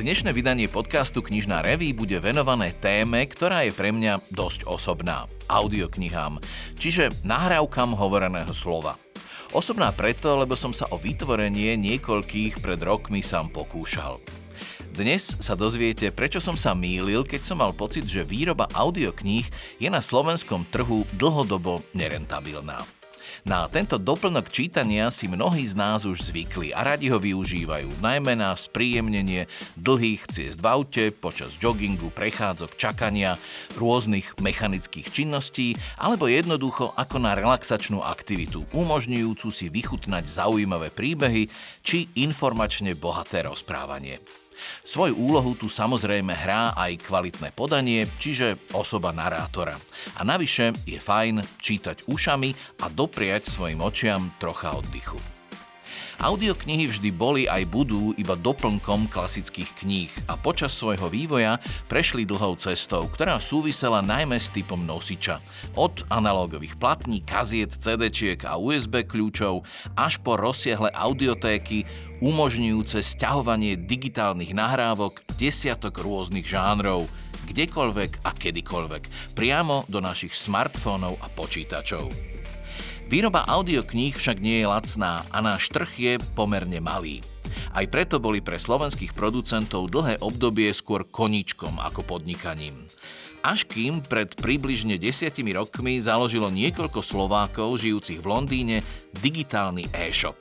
Dnešné vydanie podcastu Knižná reví bude venované téme, ktorá je pre mňa dosť osobná. Audioknihám, čiže nahrávkam hovoreného slova. Osobná preto, lebo som sa o vytvorenie niekoľkých pred rokmi sám pokúšal. Dnes sa dozviete, prečo som sa mýlil, keď som mal pocit, že výroba audiokníh je na slovenskom trhu dlhodobo nerentabilná. Na tento doplnok čítania si mnohí z nás už zvykli a radi ho využívajú, najmä na spríjemnenie dlhých ciest v aute, počas joggingu, prechádzok, čakania, rôznych mechanických činností alebo jednoducho ako na relaxačnú aktivitu, umožňujúcu si vychutnať zaujímavé príbehy či informačne bohaté rozprávanie. Svoju úlohu tu samozrejme hrá aj kvalitné podanie, čiže osoba narátora. A navyše je fajn čítať ušami a dopriať svojim očiam trocha oddychu. Audioknihy vždy boli aj budú iba doplnkom klasických kníh a počas svojho vývoja prešli dlhou cestou, ktorá súvisela najmä s typom nosiča. Od analógových platní, kaziet, CD-čiek a USB kľúčov až po rozsiahle audiotéky, umožňujúce sťahovanie digitálnych nahrávok desiatok rôznych žánrov, kdekoľvek a kedykoľvek, priamo do našich smartfónov a počítačov. Výroba audiokníh však nie je lacná a náš trh je pomerne malý. Aj preto boli pre slovenských producentov dlhé obdobie skôr koníčkom ako podnikaním. Až kým pred približne desiatimi rokmi založilo niekoľko Slovákov žijúcich v Londýne digitálny e-shop.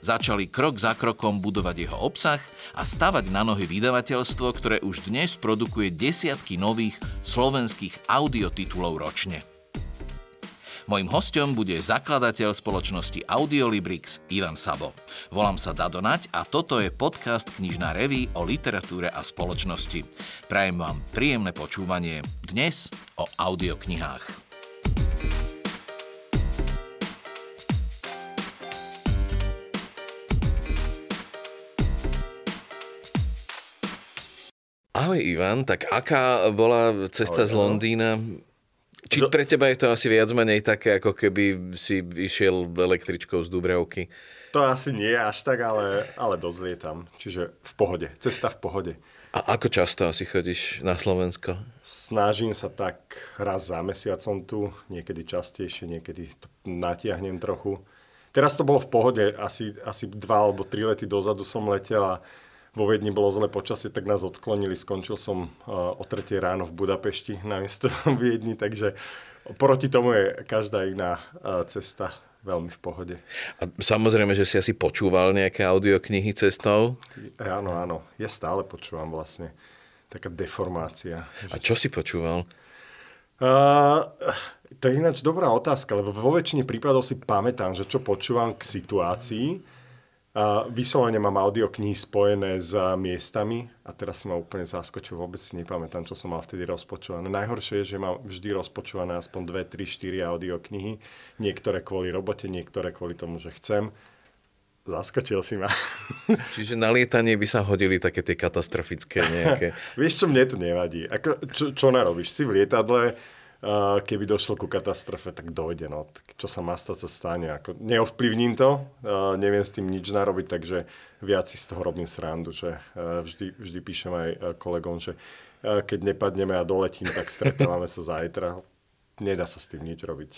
Začali krok za krokom budovať jeho obsah a stavať na nohy vydavateľstvo, ktoré už dnes produkuje desiatky nových slovenských audiotitulov ročne. Mojím hostom bude zakladateľ spoločnosti Audiolibrix Ivan Sabo. Volám sa Dadonať a toto je podcast Knižná reví o literatúre a spoločnosti. Prajem vám príjemné počúvanie dnes o audioknihách. Ahoj Ivan, tak aká bola cesta Ahoj, z Londýna či pre teba je to asi viac menej také, ako keby si išiel električkou z Dubravky? To asi nie až tak, ale, ale dosť lietam. Čiže v pohode. Cesta v pohode. A ako často asi chodíš na Slovensko? Snažím sa tak raz za mesiacom tu, niekedy častejšie, niekedy to natiahnem trochu. Teraz to bolo v pohode, asi, asi dva alebo tri lety dozadu som letel a vo Viedni bolo zle počasie, tak nás odklonili. Skončil som o 3 ráno v Budapešti na miesto Viedni, takže proti tomu je každá iná cesta veľmi v pohode. A samozrejme, že si asi počúval nejaké audioknihy cestou? Áno, áno. Ja stále počúvam vlastne. Taká deformácia. A čo si počúval? Uh, to je ináč dobrá otázka, lebo vo väčšine prípadov si pamätám, že čo počúvam k situácii, a vyslovene mám audioknihy spojené s miestami a teraz si ma úplne zaskočil, vôbec si nepamätám, čo som mal vtedy rozpočúvané. Najhoršie je, že mám vždy rozpočúvané aspoň 2, 3, 4 audioknihy, niektoré kvôli robote, niektoré kvôli tomu, že chcem. Zaskočil si ma. Čiže na lietanie by sa hodili také tie katastrofické nejaké... Vieš čo, mne to nevadí. Ako, čo, čo narobíš? Si v lietadle, keby došlo ku katastrofe, tak dojde. No. Čo sa má stať, sa stane. Ako, neovplyvním to, neviem s tým nič narobiť, takže viac si z toho robím srandu, že vždy, vždy píšem aj kolegom, že keď nepadneme a doletím, tak stretávame sa zajtra. Nedá sa s tým nič robiť.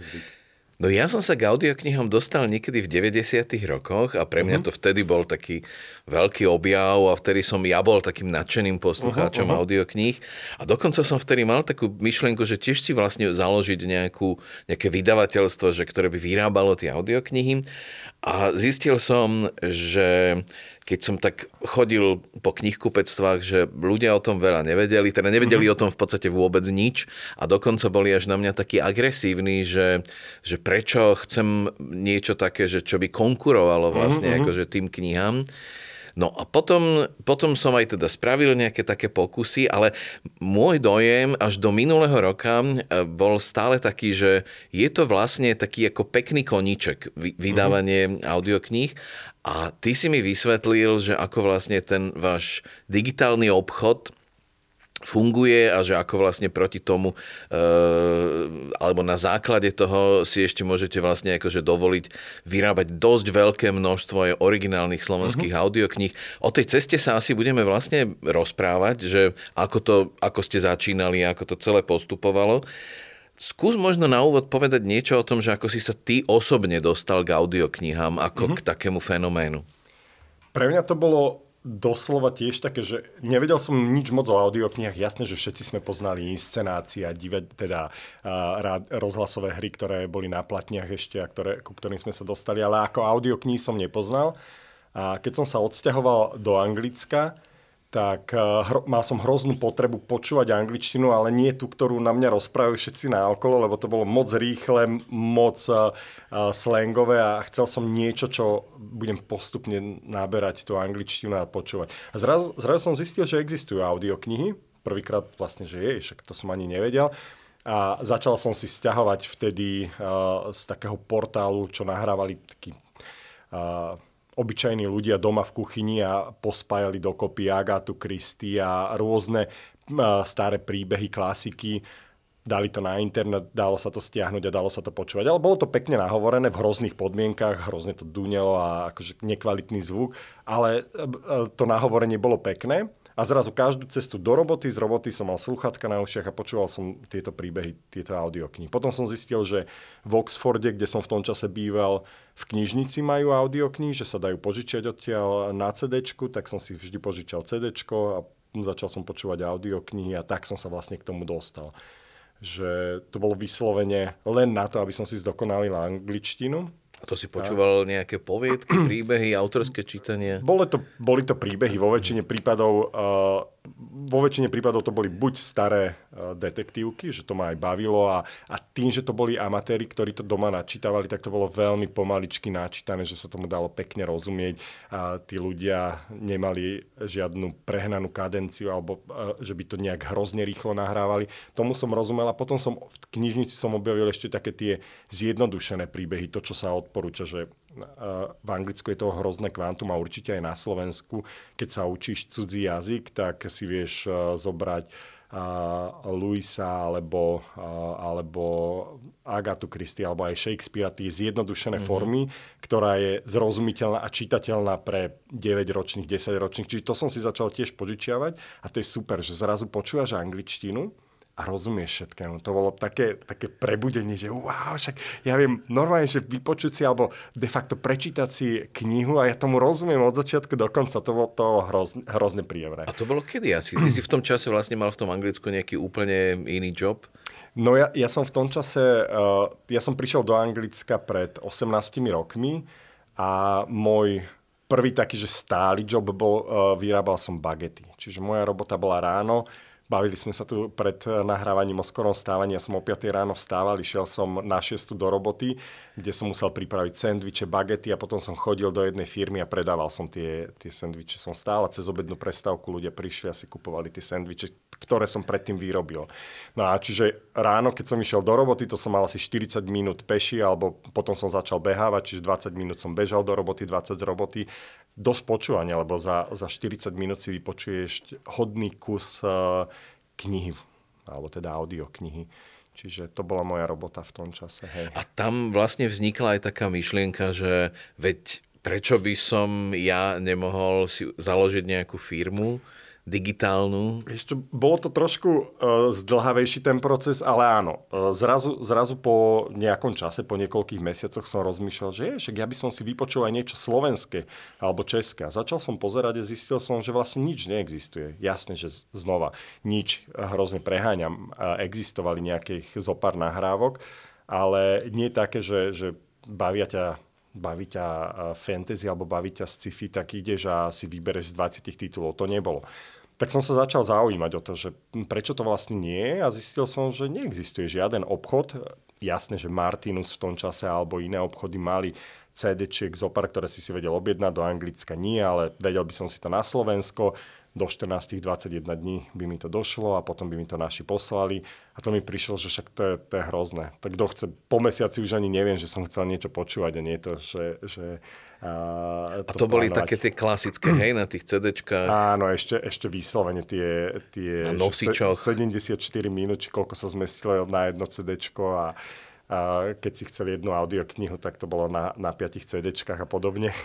Zvyk. No ja som sa k audioknihom dostal niekedy v 90. rokoch a pre mňa uh-huh. to vtedy bol taký veľký objav a vtedy som ja bol takým nadšeným poslucháčom uh-huh, uh-huh. audiokníh a dokonca som vtedy mal takú myšlienku, že tiež si vlastne založiť nejakú, nejaké vydavateľstvo, že ktoré by vyrábalo tie audioknihy a zistil som, že keď som tak chodil po knihkupectvách, že ľudia o tom veľa nevedeli, teda nevedeli mm-hmm. o tom v podstate vôbec nič a dokonca boli až na mňa takí agresívni, že, že prečo chcem niečo také, že čo by konkurovalo vlastne mm-hmm. akože tým knihám. No a potom, potom som aj teda spravil nejaké také pokusy, ale môj dojem až do minulého roka e, bol stále taký, že je to vlastne taký ako pekný koníček vydávanie mm-hmm. audiokníh a ty si mi vysvetlil, že ako vlastne ten váš digitálny obchod funguje a že ako vlastne proti tomu e, alebo na základe toho si ešte môžete vlastne akože dovoliť vyrábať dosť veľké množstvo aj originálnych slovenských uh-huh. audiokníh. O tej ceste sa asi budeme vlastne rozprávať, že ako, to, ako ste začínali, ako to celé postupovalo. Skús možno na úvod povedať niečo o tom, že ako si sa ty osobne dostal k audioknihám, ako uh-huh. k takému fenoménu. Pre mňa to bolo doslova tiež také, že nevedel som nič moc o audioknihách. Jasné, že všetci sme poznali inscenácia, dive, teda uh, rozhlasové hry, ktoré boli na platniach ešte a ktoré, ku ktorým sme sa dostali, ale ako audioknihy som nepoznal. A keď som sa odsťahoval do Anglicka, tak eh, hro, mal som hroznú potrebu počúvať angličtinu, ale nie tú, ktorú na mňa rozprávajú všetci naokolo, lebo to bolo moc rýchle, moc uh, slangové a chcel som niečo, čo budem postupne naberať tú angličtinu a počúvať. A zrazu, zrazu som zistil, že existujú audioknihy. Prvýkrát vlastne, že je, však to som ani nevedel. A začal som si stiahovať vtedy uh, z takého portálu, čo nahrávali taký uh, obyčajní ľudia doma v kuchyni a pospájali dokopy Agátu Kristy a rôzne staré príbehy, klasiky. Dali to na internet, dalo sa to stiahnuť a dalo sa to počúvať. Ale bolo to pekne nahovorené v hrozných podmienkach, hrozne to dunelo a akože nekvalitný zvuk, ale e, e, to nahovorenie bolo pekné. A zrazu každú cestu do roboty, z roboty som mal sluchatka na ušiach a počúval som tieto príbehy, tieto audioknihy. Potom som zistil, že v Oxforde, kde som v tom čase býval, v knižnici majú audioknihy, že sa dajú požičiať odtiaľ na CD, tak som si vždy požičal CD a začal som počúvať audioknihy a tak som sa vlastne k tomu dostal. Že to bolo vyslovene len na to, aby som si zdokonalil angličtinu to si počúval nejaké poviedky, príbehy, autorské čítanie? Boli to, boli to príbehy vo väčšine prípadov. Uh, vo väčšine prípadov to boli buď staré uh, detektívky, že to ma aj bavilo a, a tým, že to boli amatéri, ktorí to doma načítavali, tak to bolo veľmi pomaličky načítané, že sa tomu dalo pekne rozumieť a tí ľudia nemali žiadnu prehnanú kadenciu alebo uh, že by to nejak hrozne rýchlo nahrávali. Tomu som rozumel a potom som v knižnici som objavil ešte také tie zjednodušené príbehy, to, čo sa odporúča, že v Anglicku je toho hrozné kvantum a určite aj na Slovensku. Keď sa učíš cudzí jazyk, tak si vieš zobrať Luisa alebo, alebo Agatu Christie alebo aj Shakespeare, tie zjednodušené mm-hmm. formy, ktorá je zrozumiteľná a čitateľná pre 9-ročných, 10-ročných. Čiže to som si začal tiež požičiavať a to je super, že zrazu počúvaš angličtinu a rozumieš všetkému. To bolo také, také prebudenie, že wow, však ja viem normálne, že vypočuť si alebo de facto prečítať si knihu a ja tomu rozumiem od začiatku do konca. To bolo to hrozne, hrozne príjemné. A to bolo kedy asi? Ty si v tom čase vlastne mal v tom Anglicku nejaký úplne iný job? No ja, ja som v tom čase, uh, ja som prišiel do Anglicka pred 18 rokmi a môj prvý taký, že stály job bol, uh, vyrábal som bagety. Čiže moja robota bola ráno, Bavili sme sa tu pred nahrávaním o skorom stávaní. Ja som o 5 ráno vstával, išiel som na 6 do roboty, kde som musel pripraviť sendviče, bagety a potom som chodil do jednej firmy a predával som tie, tie sendviče. Som stál a cez obednú prestávku ľudia prišli a si kupovali tie sendviče, ktoré som predtým vyrobil. No a čiže ráno, keď som išiel do roboty, to som mal asi 40 minút peši, alebo potom som začal behávať, čiže 20 minút som bežal do roboty, 20 z roboty dosť počúvania, lebo za, za 40 minút si vypočuješ hodný kus uh, knihy, alebo teda audioknihy. Čiže to bola moja robota v tom čase. Hej. A tam vlastne vznikla aj taká myšlienka, že veď prečo by som ja nemohol si založiť nejakú firmu, digitálnu? Ešte, bolo to trošku uh, zdlhavejší ten proces, ale áno. Uh, zrazu, zrazu po nejakom čase, po niekoľkých mesiacoch som rozmýšľal, že je, však ja by som si vypočul aj niečo slovenské alebo české. A začal som pozerať a zistil som, že vlastne nič neexistuje. Jasne, že znova nič hrozne preháňam. Uh, existovali nejakých zopár nahrávok, ale nie také, že, že bavia ťa baví ťa fantasy alebo baví ťa sci-fi, tak ideš a si vybereš z 20 titulov. To nebolo. Tak som sa začal zaujímať o to, že prečo to vlastne nie je a zistil som, že neexistuje žiaden obchod. Jasné, že Martinus v tom čase alebo iné obchody mali CD-čiek zopar, ktoré si si vedel objednať do Anglicka nie, ale vedel by som si to na Slovensko. Do 14-21 dní by mi to došlo a potom by mi to naši poslali. A to mi prišlo, že však to je, to je hrozné. Tak kto chce, po mesiaci už ani neviem, že som chcel niečo počúvať a nie to, že... že a, to a to boli plánovať. také tie klasické, hej, na tých CDčkách. Áno, ešte, ešte vyslovene tie, tie 74 minút, či koľko sa zmestilo na jedno CDčko a a keď si chcel jednu audioknihu, tak to bolo na, na piatich CDčkách a podobne.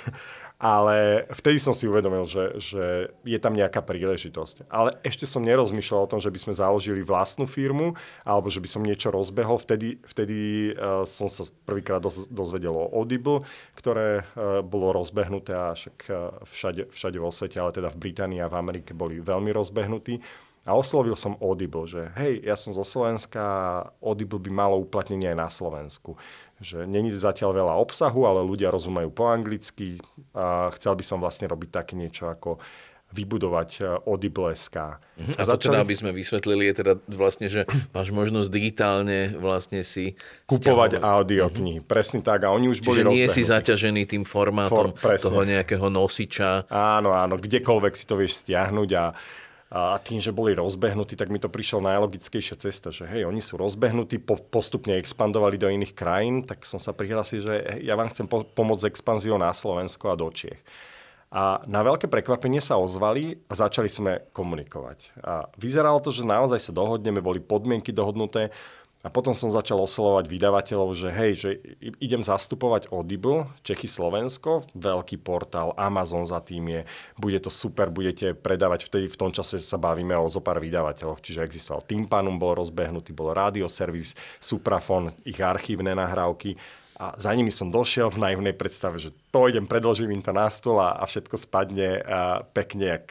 Ale vtedy som si uvedomil, že, že je tam nejaká príležitosť. Ale ešte som nerozmýšľal o tom, že by sme založili vlastnú firmu alebo že by som niečo rozbehol. Vtedy, vtedy uh, som sa prvýkrát doz, dozvedel o Audible, ktoré uh, bolo rozbehnuté a však uh, všade, všade vo svete, ale teda v Británii a v Amerike boli veľmi rozbehnutí. A oslovil som Audible, že hej, ja som zo Slovenska, Audible by malo uplatnenie aj na Slovensku. Že není zatiaľ veľa obsahu, ale ľudia rozumejú po anglicky a chcel by som vlastne robiť také niečo ako vybudovať e, Audible.sk. Uh-huh. A to začali... teda, aby sme vysvetlili, je teda vlastne, že máš možnosť digitálne vlastne si Kupovať audioknihy, uh-huh. presne tak. A oni už Čiže boli nie si zaťažený tým formátom For, toho nejakého nosiča. Áno, áno, kdekoľvek si to vieš stiahnuť a a tým, že boli rozbehnutí, tak mi to prišla najlogickejšia cesta, že hej, oni sú rozbehnutí, po, postupne expandovali do iných krajín, tak som sa prihlásil, že hej, ja vám chcem po, pomôcť s expanziou na Slovensko a do Čiech. A na veľké prekvapenie sa ozvali a začali sme komunikovať. A vyzeralo to, že naozaj sa dohodneme, boli podmienky dohodnuté. A potom som začal oslovovať vydavateľov, že hej, že idem zastupovať Audible, Čechy Slovensko, veľký portál, Amazon za tým je, bude to super, budete predávať, vtedy v tom čase sa bavíme o zopár vydavateľoch, čiže existoval Timpanum, bol rozbehnutý, bol rádioservis, Suprafon, ich archívne nahrávky a za nimi som došiel v naivnej predstave, že to idem, predložím im to na stôl a, a všetko spadne a pekne, jak,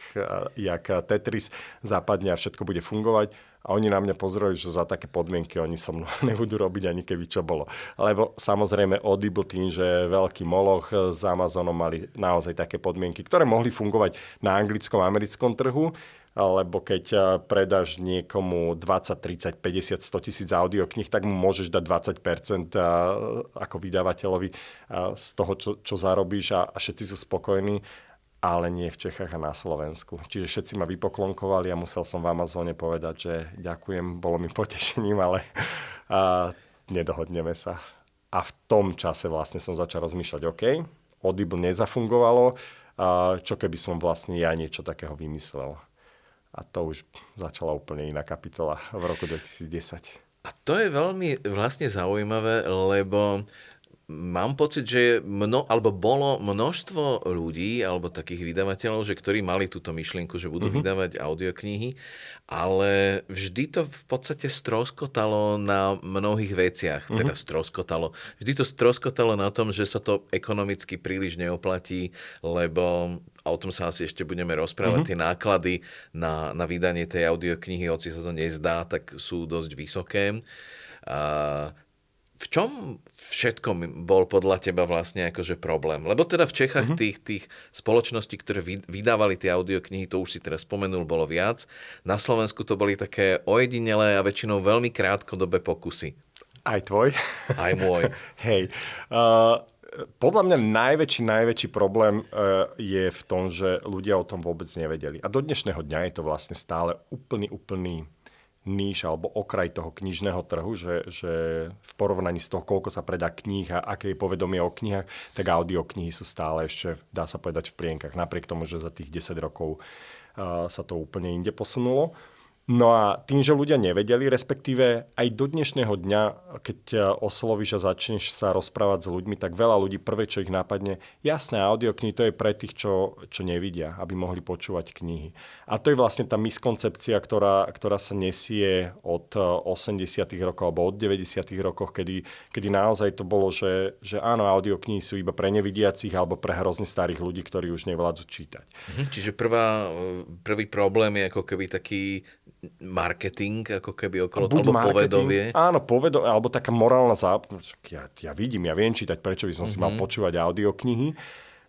jak Tetris, zapadne a všetko bude fungovať. A oni na mňa pozreli, že za také podmienky oni so mnou nebudú robiť ani keby čo bolo. Lebo samozrejme Audible tým, že veľký moloch s Amazonom mali naozaj také podmienky, ktoré mohli fungovať na anglickom americkom trhu, lebo keď eh, predáš niekomu 20, 30, 50, 100 tisíc audiokníh, tak mu môžeš dať 20% eh, ako vydavateľovi eh, z toho, čo, čo zarobíš a, a všetci sú spokojní ale nie v Čechách a na Slovensku. Čiže všetci ma vypoklonkovali a musel som v Amazone povedať, že ďakujem, bolo mi potešením, ale a, nedohodneme sa. A v tom čase vlastne som začal rozmýšľať, OK, Audible nezafungovalo, a čo keby som vlastne ja niečo takého vymyslel. A to už začala úplne iná kapitola v roku 2010. A to je veľmi vlastne zaujímavé, lebo mám pocit, že mno, alebo bolo množstvo ľudí, alebo takých vydavateľov, že ktorí mali túto myšlienku, že budú mm-hmm. vydávať audioknihy, ale vždy to v podstate stroskotalo na mnohých veciach. Mm-hmm. Teda stroskotalo. Vždy to stroskotalo na tom, že sa to ekonomicky príliš neoplatí, lebo a o tom sa asi ešte budeme rozprávať, mm-hmm. tie náklady na, na vydanie tej audioknihy, hoci sa to nezdá, tak sú dosť vysoké. A v čom všetkom bol podľa teba vlastne akože problém? Lebo teda v Čechách mm-hmm. tých, tých spoločností, ktoré vydávali tie audioknihy, to už si teraz spomenul, bolo viac. Na Slovensku to boli také ojedinelé a väčšinou veľmi krátkodobé pokusy. Aj tvoj? Aj môj. Hej. Uh, podľa mňa najväčší, najväčší problém uh, je v tom, že ľudia o tom vôbec nevedeli. A do dnešného dňa je to vlastne stále úplný, úplný níž alebo okraj toho knižného trhu, že, že v porovnaní s toho, koľko sa predá kníh a aké je povedomie o knihách, tak audioknihy sú stále ešte, dá sa povedať, v plienkach. Napriek tomu, že za tých 10 rokov uh, sa to úplne inde posunulo. No a tým, že ľudia nevedeli, respektíve aj do dnešného dňa, keď oslovíš a začneš sa rozprávať s ľuďmi, tak veľa ľudí prvé, čo ich napadne, jasné, audioknihy to je pre tých, čo, čo nevidia, aby mohli počúvať knihy. A to je vlastne tá miskoncepcia, ktorá, ktorá sa nesie od 80 rokov alebo od 90 rokov, kedy, kedy naozaj to bolo, že, že áno, audioknihy sú iba pre nevidiacich alebo pre hrozne starých ľudí, ktorí už nevládzu čítať. Mhm, čiže prvá, prvý problém je ako keby taký marketing, ako keby okolo, Buď alebo povedovie. Áno, povedo, alebo taká morálna záp... Ja, ja vidím, ja viem čítať, prečo by som mm-hmm. si mal mhm. počúvať audioknihy.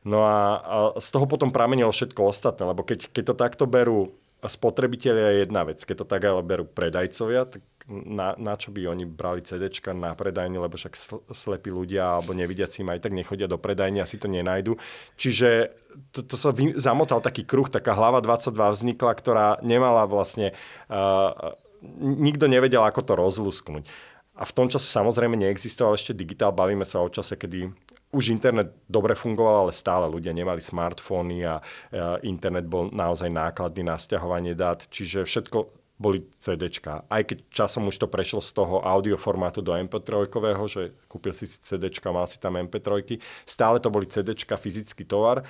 No a, a z toho potom pramenilo všetko ostatné, lebo keď, keď to takto berú spotrebitelia je jedna vec, keď to tak ale berú predajcovia, tak na, na čo by oni brali CDčka na predajni, lebo však slepí ľudia alebo nevidiaci aj tak nechodia do predajne a si to nenajdu. Čiže to, to sa vy, zamotal taký kruh, taká hlava 22 vznikla, ktorá nemala vlastne, uh, nikto nevedel, ako to rozlusknúť. A v tom čase samozrejme neexistoval ešte digitál, bavíme sa o čase, kedy už internet dobre fungoval, ale stále ľudia nemali smartfóny a internet bol naozaj nákladný na stiahovanie dát, čiže všetko boli CDčka. Aj keď časom už to prešlo z toho audioformátu do MP3, že kúpil si CDčka, mal si tam MP3, stále to boli CDčka, fyzický tovar.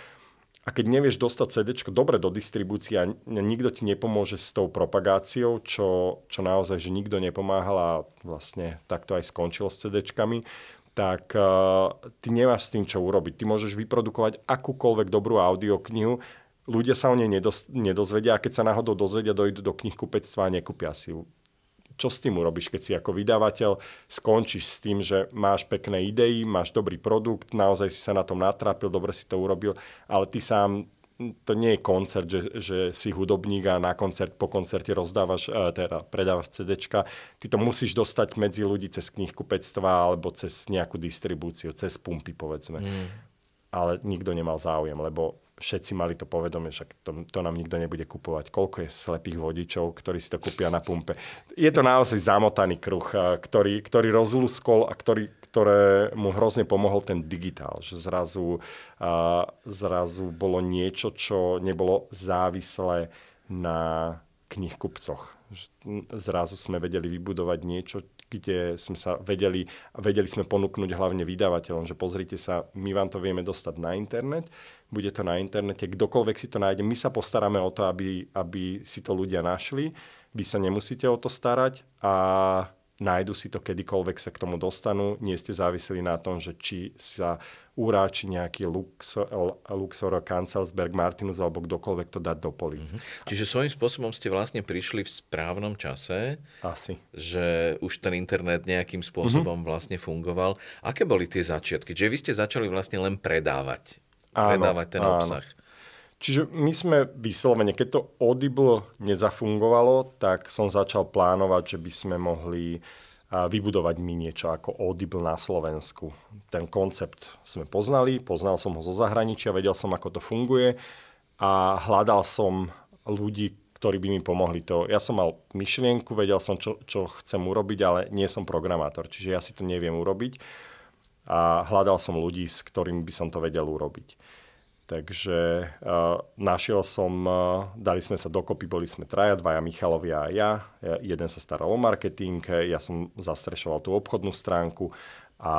A keď nevieš dostať CD dobre do distribúcie a nikto ti nepomôže s tou propagáciou, čo, čo naozaj, že nikto nepomáhal a vlastne tak to aj skončilo s CD, tak uh, ty nemáš s tým čo urobiť. Ty môžeš vyprodukovať akúkoľvek dobrú audioknihu, ľudia sa o nej nedos- nedozvedia a keď sa náhodou dozvedia, dojdu do knihkupectva a nekúpia si ju čo s tým urobíš, keď si ako vydavateľ skončíš s tým, že máš pekné idei, máš dobrý produkt, naozaj si sa na tom natrápil, dobre si to urobil, ale ty sám to nie je koncert, že, že si hudobník a na koncert po koncerte rozdávaš, e, teda predávaš CDčka. Ty to musíš dostať medzi ľudí cez knihkupectva alebo cez nejakú distribúciu, cez pumpy povedzme. Mm. Ale nikto nemal záujem, lebo všetci mali to povedomie, však to, to nám nikto nebude kupovať. Koľko je slepých vodičov, ktorí si to kúpia na pumpe. Je to naozaj zamotaný kruh, ktorý, ktorý rozlúskol a ktorý, ktoré mu hrozne pomohol ten digitál. Že zrazu, uh, zrazu bolo niečo, čo nebolo závislé na knihkupcoch. Zrazu sme vedeli vybudovať niečo, kde sme sa vedeli, vedeli sme ponúknuť hlavne vydavateľom, že pozrite sa, my vám to vieme dostať na internet, bude to na internete, kdokoľvek si to nájde, my sa postaráme o to, aby, aby si to ľudia našli, vy sa nemusíte o to starať a nájdu si to kedykoľvek sa k tomu dostanú. Nie ste záviseli na tom, že či sa uráči nejaký Luxor, Luxor Kancelsberg, Martinus alebo kdokoľvek to dať do policie. Mm-hmm. Čiže svojím spôsobom ste vlastne prišli v správnom čase. Asi. Že už ten internet nejakým spôsobom mm-hmm. vlastne fungoval. Aké boli tie začiatky? Čiže vy ste začali vlastne len predávať. Áno, predávať ten áno. obsah. Čiže my sme vyslovene, keď to Audible nezafungovalo, tak som začal plánovať, že by sme mohli vybudovať my niečo ako Audible na Slovensku. Ten koncept sme poznali, poznal som ho zo zahraničia, vedel som, ako to funguje a hľadal som ľudí, ktorí by mi pomohli to. Ja som mal myšlienku, vedel som, čo, čo chcem urobiť, ale nie som programátor, čiže ja si to neviem urobiť. A hľadal som ľudí, s ktorými by som to vedel urobiť. Takže uh, našiel som, uh, dali sme sa dokopy, boli sme traja, dvaja Michalovia a ja. Jeden sa staral o marketing, ja som zastrešoval tú obchodnú stránku a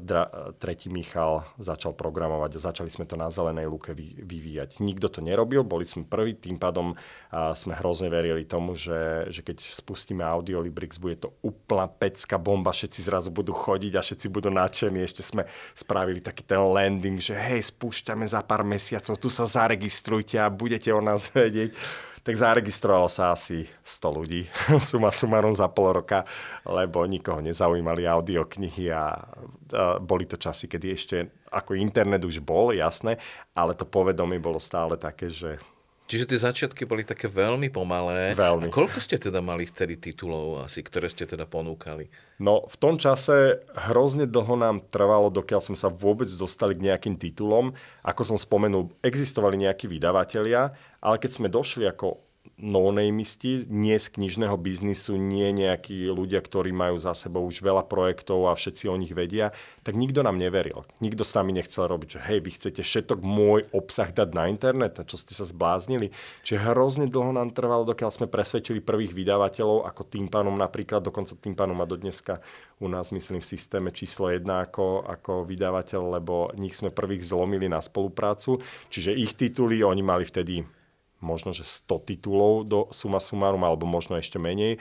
dra, tretí Michal začal programovať a začali sme to na zelenej luke vy, vyvíjať. Nikto to nerobil, boli sme prví, tým pádom a sme hrozne verili tomu, že, že keď spustíme Audiolibrix, bude to úplná pecka bomba, všetci zrazu budú chodiť a všetci budú nadšení. Ešte sme spravili taký ten landing, že hej, spúšťame za pár mesiacov, tu sa zaregistrujte a budete o nás vedieť tak zaregistrovalo sa asi 100 ľudí, suma sumarom za pol roka, lebo nikoho nezaujímali audioknihy a, a boli to časy, kedy ešte ako internet už bol, jasné, ale to povedomie bolo stále také, že Čiže tie začiatky boli také veľmi pomalé. Veľmi. A koľko ste teda mali vtedy titulov asi, ktoré ste teda ponúkali? No, v tom čase hrozne dlho nám trvalo, dokiaľ sme sa vôbec dostali k nejakým titulom. Ako som spomenul, existovali nejakí vydavatelia, ale keď sme došli ako no-nameisti, nie z knižného biznisu, nie nejakí ľudia, ktorí majú za sebou už veľa projektov a všetci o nich vedia, tak nikto nám neveril. Nikto s nami nechcel robiť, že hej, vy chcete všetok môj obsah dať na internet, a čo ste sa zbláznili. Čiže hrozne dlho nám trvalo, dokiaľ sme presvedčili prvých vydavateľov, ako tým pánom napríklad, dokonca tým pánom a do dneska u nás, myslím, v systéme číslo jedna ako, ako vydavateľ, lebo nich sme prvých zlomili na spoluprácu. Čiže ich tituly, oni mali vtedy možno, že 100 titulov do suma sumarum, alebo možno ešte menej.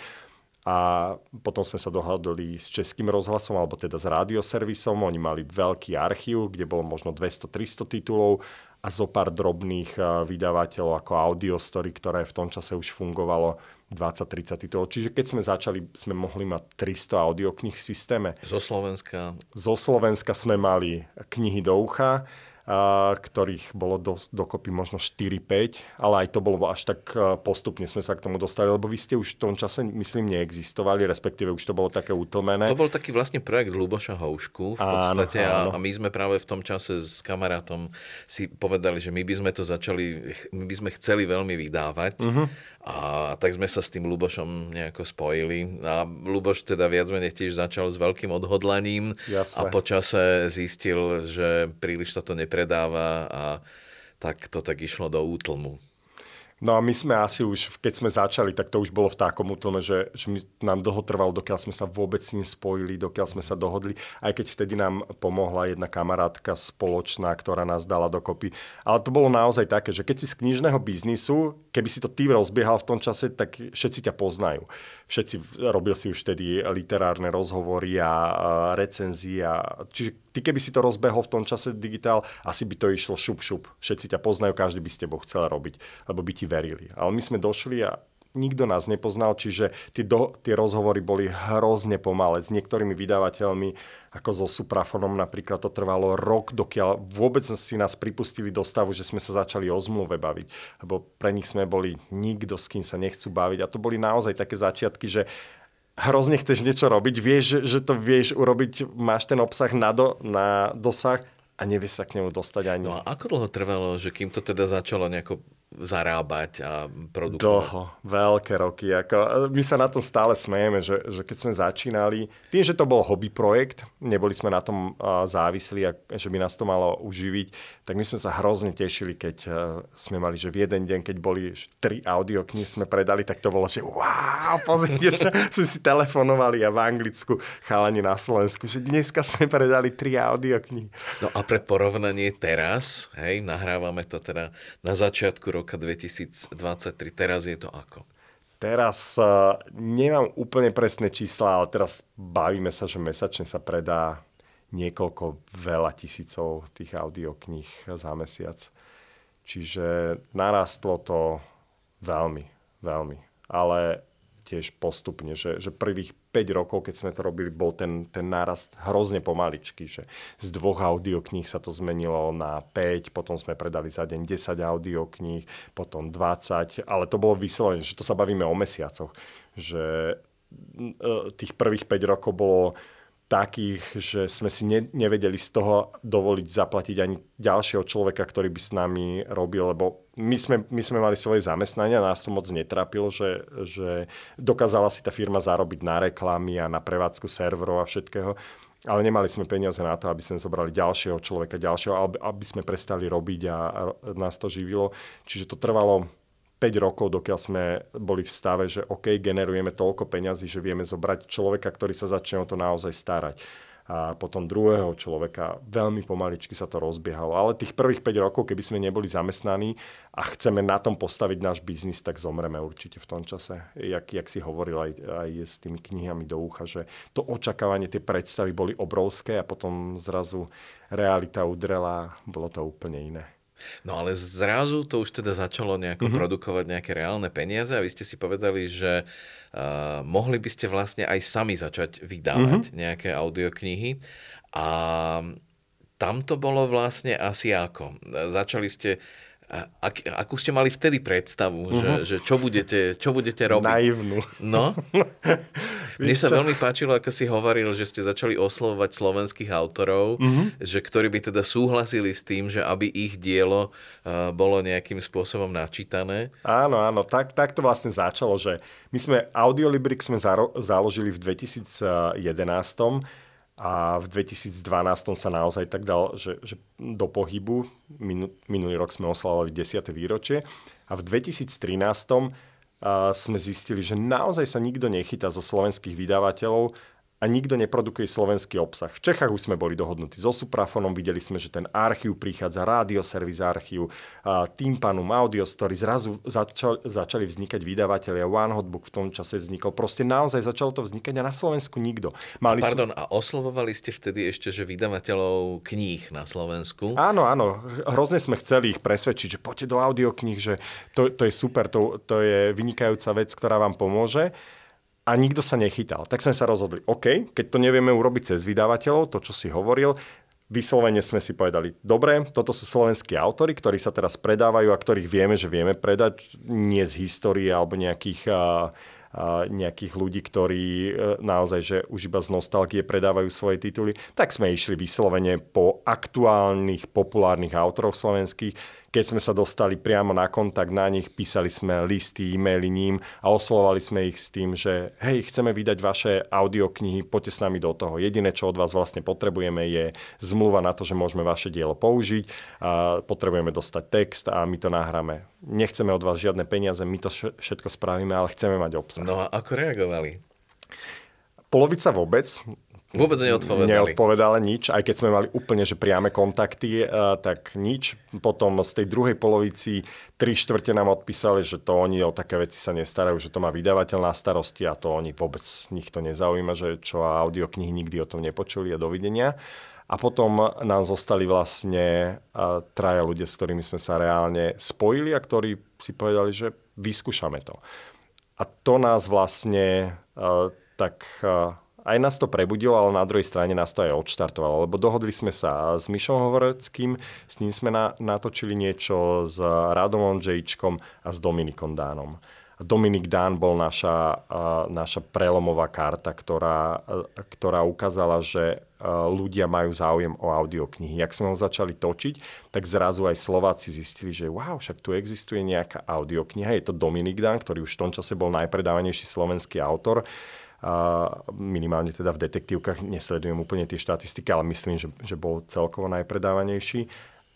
A potom sme sa dohadli s Českým rozhlasom, alebo teda s rádioservisom. Oni mali veľký archív, kde bolo možno 200-300 titulov a zo pár drobných vydavateľov ako Audiostory, ktoré v tom čase už fungovalo 20-30 titulov. Čiže keď sme začali, sme mohli mať 300 audiokníh v systéme. Zo Slovenska? Zo Slovenska sme mali knihy do ucha ktorých bolo do, dokopy možno 4-5, ale aj to bolo až tak postupne sme sa k tomu dostali, lebo vy ste už v tom čase, myslím, neexistovali, respektíve už to bolo také utlmené. To bol taký vlastne projekt Luboša Houšku v podstate áno, áno. A, my sme práve v tom čase s kamarátom si povedali, že my by sme to začali, my by sme chceli veľmi vydávať. Uh-huh. A tak sme sa s tým Lubošom nejako spojili. A Luboš teda viac menej tiež začal s veľkým odhodlaním Jasne. a po čase zistil, že príliš sa to nepredáva a tak to tak išlo do útlmu. No a my sme asi už, keď sme začali, tak to už bolo v takom útlme, že, že my, nám dlho trvalo, dokiaľ sme sa vôbec s ním spojili, dokiaľ sme sa dohodli, aj keď vtedy nám pomohla jedna kamarátka spoločná, ktorá nás dala dokopy. Ale to bolo naozaj také, že keď si z knižného biznisu, keby si to ty rozbiehal v tom čase, tak všetci ťa poznajú všetci, robil si už vtedy literárne rozhovory a, recenzie. A, čiže ty keby si to rozbehol v tom čase digitál, asi by to išlo šup šup. Všetci ťa poznajú, každý by s tebou chcel robiť, lebo by ti verili. Ale my sme došli a nikto nás nepoznal, čiže tie, do, tie rozhovory boli hrozne pomalé. S niektorými vydavateľmi, ako so Suprafonom napríklad, to trvalo rok, dokiaľ vôbec si nás pripustili do stavu, že sme sa začali o zmluve baviť. Lebo pre nich sme boli nikto, s kým sa nechcú baviť. A to boli naozaj také začiatky, že hrozne chceš niečo robiť, vieš, že to vieš urobiť, máš ten obsah na, do, na dosah a nevieš sa k nemu dostať ani. No a ako dlho trvalo, že kým to teda začalo nejako zarábať a produkovať? Dlho, veľké roky. Ako, my sa na tom stále smejeme, že, že keď sme začínali, tým, že to bol hobby projekt, neboli sme na tom závislí a že by nás to malo uživiť, tak my sme sa hrozne tešili, keď sme mali, že v jeden deň, keď boli tri audioknihy sme predali, tak to bolo, že wow, pozrite sa, sme si telefonovali a v Anglicku, chalani na Slovensku, že dneska sme predali tri audioknihy. No a pre porovnanie teraz, hej, nahrávame to teda na začiatku roku roka 2023. Teraz je to ako? Teraz uh, nemám úplne presné čísla, ale teraz bavíme sa, že mesačne sa predá niekoľko veľa tisícov tých audiokníh za mesiac. Čiže narastlo to veľmi, veľmi. Ale tiež postupne, že, že prvých 5 rokov, keď sme to robili, bol ten, ten nárast hrozne pomaličký, že z dvoch audiokníh sa to zmenilo na 5, potom sme predali za deň 10 audiokníh, potom 20, ale to bolo vyslovene, že to sa bavíme o mesiacoch, že e, tých prvých 5 rokov bolo takých, že sme si ne, nevedeli z toho dovoliť zaplatiť ani ďalšieho človeka, ktorý by s nami robil, lebo my sme, my sme mali svoje zamestnania, nás to moc netrapilo, že, že dokázala si tá firma zarobiť na reklamy a na prevádzku serverov a všetkého, ale nemali sme peniaze na to, aby sme zobrali ďalšieho človeka, ďalšieho, aby sme prestali robiť a, a nás to živilo. Čiže to trvalo 5 rokov, dokiaľ sme boli v stave, že OK, generujeme toľko peňazí, že vieme zobrať človeka, ktorý sa začne o to naozaj starať. A potom druhého človeka, veľmi pomaličky sa to rozbiehalo. Ale tých prvých 5 rokov, keby sme neboli zamestnaní a chceme na tom postaviť náš biznis, tak zomreme určite v tom čase. Jak, jak si hovoril aj, aj s tými knihami do ucha, že to očakávanie, tie predstavy boli obrovské a potom zrazu realita udrela, bolo to úplne iné. No ale zrazu to už teda začalo nejako mm-hmm. produkovať nejaké reálne peniaze a vy ste si povedali, že uh, mohli by ste vlastne aj sami začať vydávať mm-hmm. nejaké audioknihy a tam to bolo vlastne asi ako. Začali ste ak, akú ste mali vtedy predstavu, uh-huh. že, mhm. že čo, budete, čo budete robiť? Naivnú. No. Mne sa veľmi páčilo, ako si hovoril, že ste začali oslovovať slovenských autorov, uh-huh. že ktorí by teda súhlasili s tým, že aby ich dielo uh, bolo nejakým spôsobom načítané. Áno, áno, tak, tak to vlastne začalo, že my sme Audiolibrix sme zaro- založili v 2011 a v 2012 sa naozaj tak dal, že, že do pohybu. minulý rok sme oslavovali 10. výročie a v 2013 uh, sme zistili, že naozaj sa nikto nechytá zo slovenských vydavateľov a nikto neprodukuje slovenský obsah. V Čechách už sme boli dohodnutí so Suprafonom, videli sme, že ten archív prichádza, rádioservis archív, Timpanum, Audiostory, zrazu začal, začali vznikať vydavatelia, One Hotbook v tom čase vznikol. Proste naozaj začalo to vznikať a na Slovensku nikto. Mali a pardon, a oslovovali ste vtedy ešte, že vydavateľov kníh na Slovensku? Áno, áno. Hrozne sme chceli ich presvedčiť, že poďte do audiokníh, že to, to je super, to, to je vynikajúca vec, ktorá vám pomôže a nikto sa nechytal. Tak sme sa rozhodli, OK, keď to nevieme urobiť cez vydavateľov, to, čo si hovoril, vyslovene sme si povedali, dobre, toto sú slovenskí autory, ktorí sa teraz predávajú a ktorých vieme, že vieme predať, nie z histórie alebo nejakých, a, a, nejakých ľudí, ktorí e, naozaj, že už iba z nostalgie predávajú svoje tituly, tak sme išli vyslovene po aktuálnych, populárnych autoroch slovenských, keď sme sa dostali priamo na kontakt na nich, písali sme listy, e-maily ním a oslovali sme ich s tým, že hej, chceme vydať vaše audioknihy, poďte s nami do toho. Jediné, čo od vás vlastne potrebujeme, je zmluva na to, že môžeme vaše dielo použiť, a potrebujeme dostať text a my to nahráme. Nechceme od vás žiadne peniaze, my to všetko spravíme, ale chceme mať obsah. No a ako reagovali? Polovica vôbec, Vôbec neodpovedali. Neodpovedali nič, aj keď sme mali úplne že priame kontakty, uh, tak nič. Potom z tej druhej polovici tri štvrte nám odpísali, že to oni o také veci sa nestarajú, že to má vydavateľ na starosti a to oni vôbec nikto nezaujíma, že čo a audioknihy nikdy o tom nepočuli a dovidenia. A potom nám zostali vlastne uh, traja ľudia, s ktorými sme sa reálne spojili a ktorí si povedali, že vyskúšame to. A to nás vlastne uh, tak aj nás to prebudilo, ale na druhej strane nás to aj odštartovalo, lebo dohodli sme sa s Mišom Hovoreckým, s ním sme na, natočili niečo s Radomom Džejčkom a s Dominikom Dánom. Dominik Dán bol naša, naša prelomová karta, ktorá, ktorá ukázala, že ľudia majú záujem o audioknihy. Jak sme ho začali točiť, tak zrazu aj Slováci zistili, že wow, však tu existuje nejaká audiokniha. Je to Dominik Dán, ktorý už v tom čase bol najpredávanejší slovenský autor minimálne teda v detektívkach nesledujem úplne tie štatistiky, ale myslím, že, že bol celkovo najpredávanejší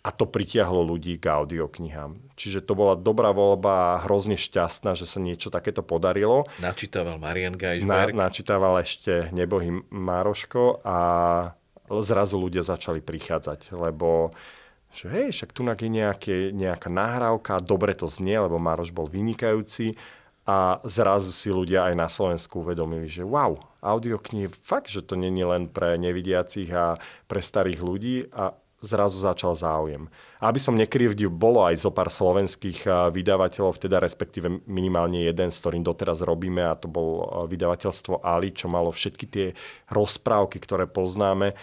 a to pritiahlo ľudí k audioknihám. Čiže to bola dobrá voľba a hrozne šťastná, že sa niečo takéto podarilo. Načítaval Marian Geisberg. Na, načítaval ešte nebohý Mároško a zrazu ľudia začali prichádzať, lebo že hej, však tu je nejaké, nejaká nahrávka, dobre to znie, lebo Mároš bol vynikajúci a zrazu si ľudia aj na Slovensku uvedomili, že wow, audioknihy, fakt, že to není len pre nevidiacich a pre starých ľudí a zrazu začal záujem. Aby som nekrivdil, bolo aj zo pár slovenských vydavateľov, teda respektíve minimálne jeden, s ktorým doteraz robíme a to bol vydavateľstvo Ali, čo malo všetky tie rozprávky, ktoré poznáme,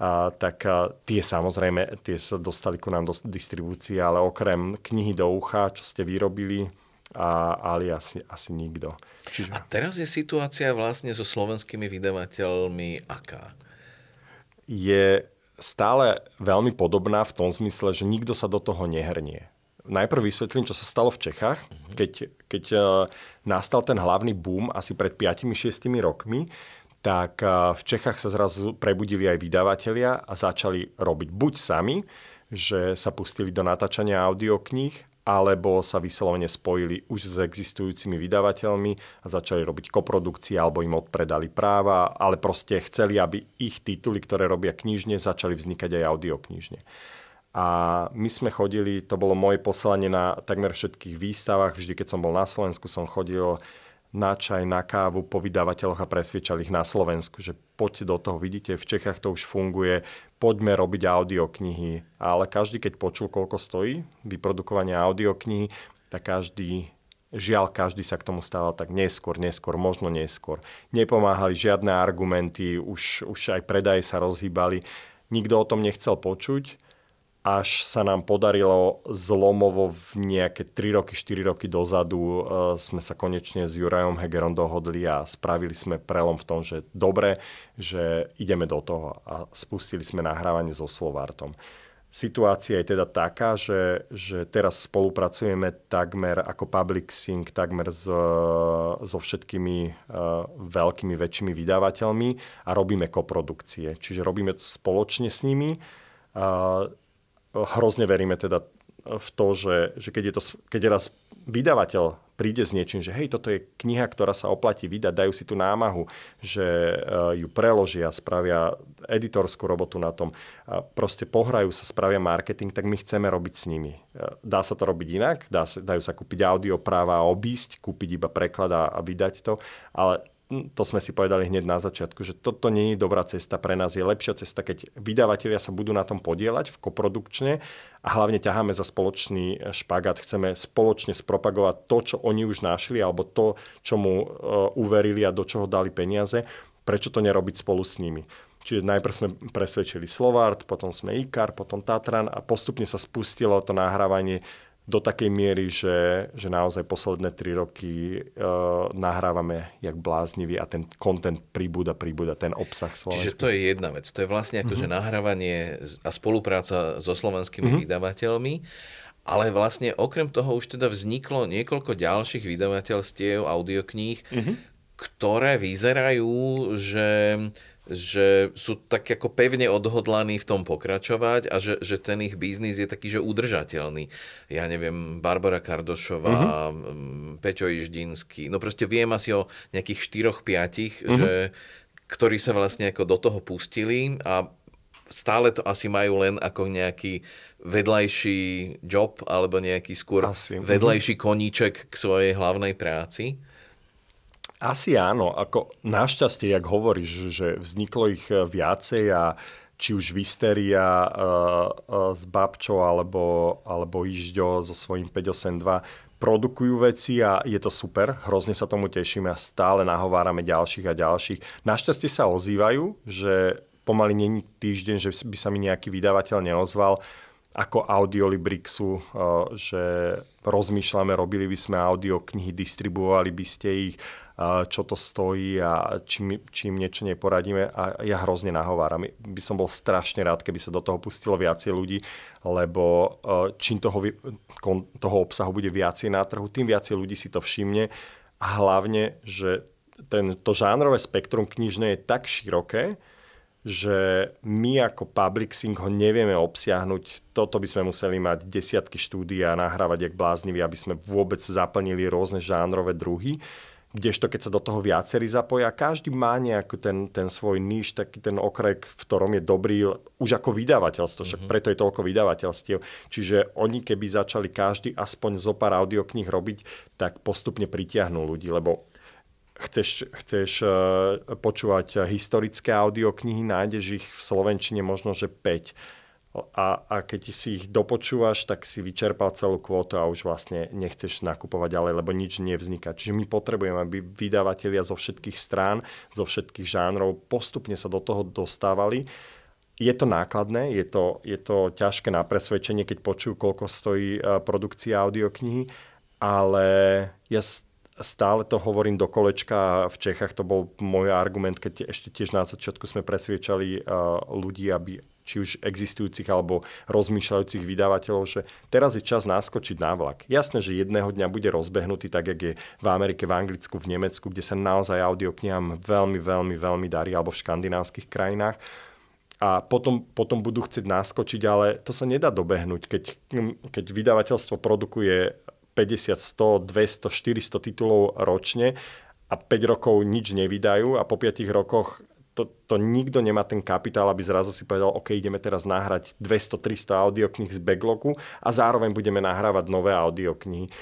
a, tak a, tie samozrejme, tie sa dostali ku nám do distribúcie, ale okrem knihy do ucha, čo ste vyrobili, a Ali asi, asi nikto. Čiže... A teraz je situácia vlastne so slovenskými vydavateľmi aká? Je stále veľmi podobná v tom zmysle, že nikto sa do toho nehrnie. Najprv vysvetlím, čo sa stalo v Čechách, uh-huh. keď, keď uh, nastal ten hlavný boom asi pred 5-6 rokmi, tak uh, v Čechách sa zrazu prebudili aj vydavatelia a začali robiť buď sami, že sa pustili do natáčania audiokníh alebo sa vyslovene spojili už s existujúcimi vydavateľmi a začali robiť koprodukcie alebo im odpredali práva, ale proste chceli, aby ich tituly, ktoré robia knižne, začali vznikať aj audioknižne. A my sme chodili, to bolo moje poslanie na takmer všetkých výstavách, vždy keď som bol na Slovensku, som chodil na čaj, na kávu po vydavateľoch a presviečali ich na Slovensku, že poďte do toho, vidíte, v Čechách to už funguje, poďme robiť audioknihy. Ale každý, keď počul, koľko stojí vyprodukovanie audioknihy, tak každý, žiaľ, každý sa k tomu stával tak neskôr, neskôr, možno neskôr. Nepomáhali žiadne argumenty, už, už aj predaje sa rozhýbali. Nikto o tom nechcel počuť až sa nám podarilo zlomovo v nejaké 3 roky, 4 roky dozadu uh, sme sa konečne s Jurajom Hegerom dohodli a spravili sme prelom v tom, že dobre, že ideme do toho a spustili sme nahrávanie so Slovartom. Situácia je teda taká, že, že teraz spolupracujeme takmer ako public sync, takmer s, so všetkými uh, veľkými, väčšími vydavateľmi a robíme koprodukcie. Čiže robíme to spoločne s nimi. Uh, hrozne veríme teda v to, že, že keď, je to, keď raz vydavateľ príde s niečím, že hej, toto je kniha, ktorá sa oplatí vydať, dajú si tú námahu, že eh, ju preložia, spravia editorskú robotu na tom, proste pohrajú sa, spravia marketing, tak my chceme robiť s nimi. Eh, dá sa to robiť inak, dá sa, dajú sa kúpiť audiopráva a obísť, kúpiť iba preklad a vydať to, ale to sme si povedali hneď na začiatku, že toto nie je dobrá cesta pre nás. Je lepšia cesta, keď vydavatelia sa budú na tom podielať v koprodukčne a hlavne ťaháme za spoločný špagát. Chceme spoločne spropagovať to, čo oni už našli alebo to, čo mu uh, uverili a do čoho dali peniaze. Prečo to nerobiť spolu s nimi? Čiže najprv sme presvedčili Slovart, potom sme Ikar, potom Tatran a postupne sa spustilo to nahrávanie do takej miery, že, že naozaj posledné tri roky uh, nahrávame jak bláznivý a ten content pribúda, pribúda, ten obsah slovenský. Čiže to je jedna vec. To je vlastne akože mm-hmm. nahrávanie a spolupráca so slovenskými mm-hmm. vydavateľmi. Ale vlastne okrem toho už teda vzniklo niekoľko ďalších vydavateľstiev, audiokníh, mm-hmm. ktoré vyzerajú, že že sú tak ako pevne odhodlaní v tom pokračovať a že, že ten ich biznis je taký, že udržateľný. Ja neviem, Barbara Kardošová, uh-huh. Peťo Iždinský, no proste viem asi o nejakých štyroch, piatich, uh-huh. že, ktorí sa vlastne ako do toho pustili a stále to asi majú len ako nejaký vedľajší job alebo nejaký skôr asi. Mhm. vedľajší koníček k svojej hlavnej práci. Asi áno, ako našťastie, jak hovoríš, že vzniklo ich e, viacej a či už Visteria uh, uh, s Babčou alebo, alebo Ižďo so svojím 582 produkujú veci a je to super, hrozne sa tomu tešíme a stále nahovárame ďalších a ďalších. Našťastie sa ozývajú, že pomaly není týždeň, že by sa mi nejaký vydavateľ neozval ako Audiolibrixu, že rozmýšľame, robili by sme audioknihy, distribuovali by ste ich, čo to stojí a čím, čím niečo neporadíme a ja hrozne nahováram. By som bol strašne rád, keby sa do toho pustilo viacej ľudí, lebo e, čím toho, toho obsahu bude viacej na trhu, tým viacej ľudí si to všimne a hlavne, že ten, to žánrové spektrum knižné je tak široké, že my ako publixing ho nevieme obsiahnuť. Toto by sme museli mať desiatky štúdí a nahrávať jak blázniví, aby sme vôbec zaplnili rôzne žánrové druhy kdežto keď sa do toho viacerí zapoja, každý má nejaký ten, ten svoj níž, taký ten okrek, v ktorom je dobrý už ako vydavateľstvo, však mm-hmm. preto je toľko vydavateľstiev. Čiže oni keby začali každý aspoň zo pár audiokníh robiť, tak postupne pritiahnú ľudí, lebo chceš, chceš uh, počúvať historické audioknihy, nájdeš ich v Slovenčine možno, že 5 a, a keď si ich dopočúvaš, tak si vyčerpal celú kvótu a už vlastne nechceš nakupovať ďalej, lebo nič nevzniká. Čiže my potrebujeme, aby vydavatelia zo všetkých strán, zo všetkých žánrov postupne sa do toho dostávali. Je to nákladné, je to, je to ťažké na presvedčenie, keď počujú, koľko stojí e, produkcia audioknihy, ale ja stále to hovorím do kolečka. V Čechách to bol môj argument, keď ešte tiež na začiatku sme presviečali uh, ľudí, aby či už existujúcich alebo rozmýšľajúcich vydavateľov, že teraz je čas naskočiť na vlak. Jasné, že jedného dňa bude rozbehnutý tak, jak je v Amerike, v Anglicku, v Nemecku, kde sa naozaj audioknihám veľmi, veľmi, veľmi darí, alebo v škandinávskych krajinách a potom, potom budú chcieť naskočiť, ale to sa nedá dobehnúť, keď, keď vydavateľstvo produkuje 50, 100, 200, 400 titulov ročne a 5 rokov nič nevydajú a po 5 rokoch to, to nikto nemá ten kapitál, aby zrazu si povedal, OK, ideme teraz nahrať 200-300 audiokníh z backlogu a zároveň budeme nahrávať nové audioknihy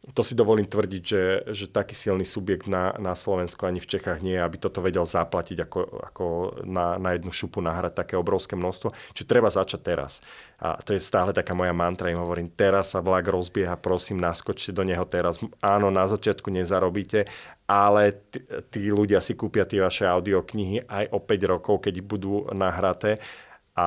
to si dovolím tvrdiť, že, že taký silný subjekt na, na Slovensku ani v Čechách nie je, aby toto vedel zaplatiť ako, ako na, na jednu šupu nahrať také obrovské množstvo. Čiže treba začať teraz. A to je stále taká moja mantra, im hovorím, teraz sa vlak rozbieha, prosím, naskočte do neho teraz. Áno, na začiatku nezarobíte, ale tí, tí ľudia si kúpia tie vaše audioknihy aj o 5 rokov, keď budú nahraté a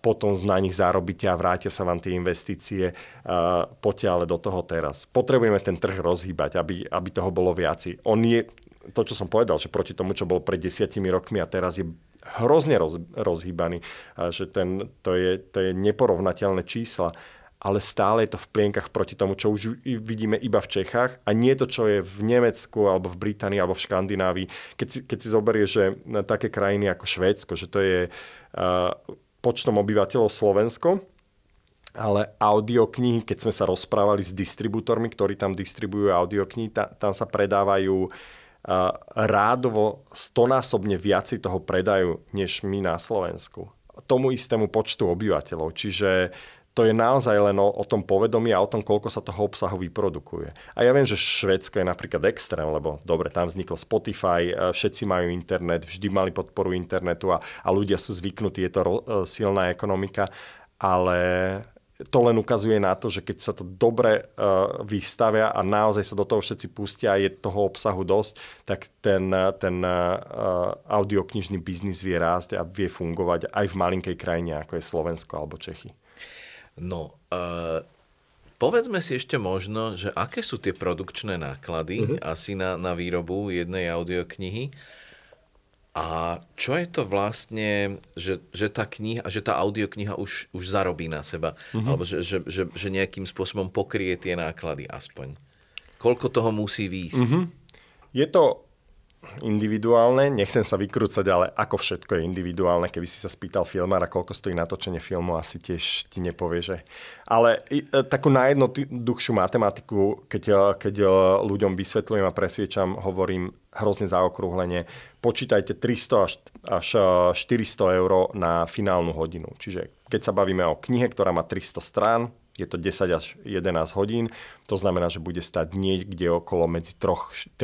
potom na nich zarobíte a vrátia sa vám tie investície. Uh, poďte ale do toho teraz. Potrebujeme ten trh rozhýbať, aby, aby toho bolo viaci. On je, to čo som povedal, že proti tomu, čo bol pred desiatimi rokmi a teraz je hrozne roz, rozhýbaný, že ten, to, je, to je neporovnateľné čísla ale stále je to v plienkach proti tomu, čo už vidíme iba v Čechách a nie to, čo je v Nemecku alebo v Británii alebo v Škandinávii. Keď si, keď si zoberie, že také krajiny ako Švédsko, že to je uh, počtom obyvateľov Slovensko, ale audioknihy, keď sme sa rozprávali s distribútormi, ktorí tam distribujú audioknihy, ta, tam sa predávajú uh, rádovo stonásobne viaci toho predajú, než my na Slovensku. Tomu istému počtu obyvateľov. Čiže to je naozaj len o, o tom povedomí a o tom, koľko sa toho obsahu vyprodukuje. A ja viem, že Švedsko je napríklad extrém, lebo dobre, tam vznikol Spotify, e, všetci majú internet, vždy mali podporu internetu a, a ľudia sú zvyknutí, je to ro, e, silná ekonomika, ale to len ukazuje na to, že keď sa to dobre uh, vystavia a naozaj sa do toho všetci pustia a je toho obsahu dosť, tak ten, ten uh, audioknižný biznis vie rásť a vie fungovať aj v malinkej krajine, ako je Slovensko alebo Čechy. No, uh, povedzme si ešte možno, že aké sú tie produkčné náklady uh-huh. asi na, na výrobu jednej audioknihy a čo je to vlastne, že, že tá kniha, že tá audiokniha už, už zarobí na seba? Mm-hmm. Alebo že, že, že, že nejakým spôsobom pokrie tie náklady aspoň? Koľko toho musí výjsť? Mm-hmm. Je to individuálne, nechcem sa vykrúcať, ale ako všetko je individuálne, keby si sa spýtal filmára, koľko stojí natočenie filmu, asi tiež ti nepovie, že... Ale e, takú najjednoduchšiu matematiku, keď, e, keď e, ľuďom vysvetľujem a presviečam, hovorím hrozne zaokrúhlenie, počítajte 300 až, až 400 eur na finálnu hodinu. Čiže keď sa bavíme o knihe, ktorá má 300 strán, je to 10 až 11 hodín, to znamená, že bude stať niekde okolo medzi 3-4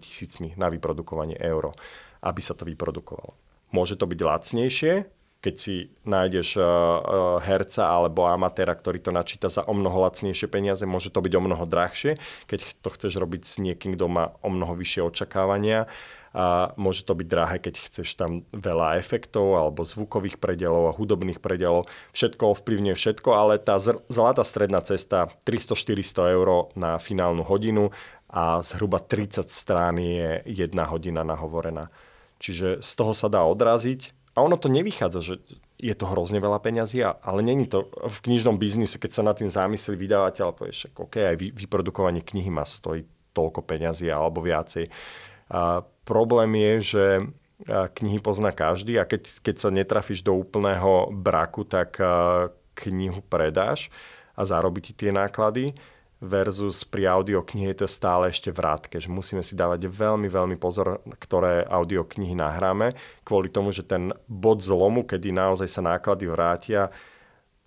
tisícmi na vyprodukovanie euro, aby sa to vyprodukovalo. Môže to byť lacnejšie, keď si nájdeš uh, uh, herca alebo amatéra, ktorý to načíta za o mnoho lacnejšie peniaze, môže to byť o mnoho drahšie, keď to chceš robiť s niekým, kto má o mnoho vyššie očakávania a môže to byť drahé, keď chceš tam veľa efektov alebo zvukových predelov a hudobných predelov. Všetko ovplyvňuje všetko, ale tá zlatá stredná cesta 300-400 eur na finálnu hodinu a zhruba 30 strán je jedna hodina nahovorená. Čiže z toho sa dá odraziť a ono to nevychádza, že je to hrozne veľa peňazí, ale není to v knižnom biznise, keď sa na tým zámyslí vydavateľ a povieš, OK, aj vyprodukovanie knihy má stojí toľko peňazí alebo viacej. A problém je, že knihy pozná každý a keď, keď sa netrafíš do úplného braku, tak knihu predáš a zarobí ti tie náklady versus pri audioknihe je to stále ešte vrátke, že musíme si dávať veľmi, veľmi pozor, ktoré audioknihy nahráme, kvôli tomu, že ten bod zlomu, kedy naozaj sa náklady vrátia,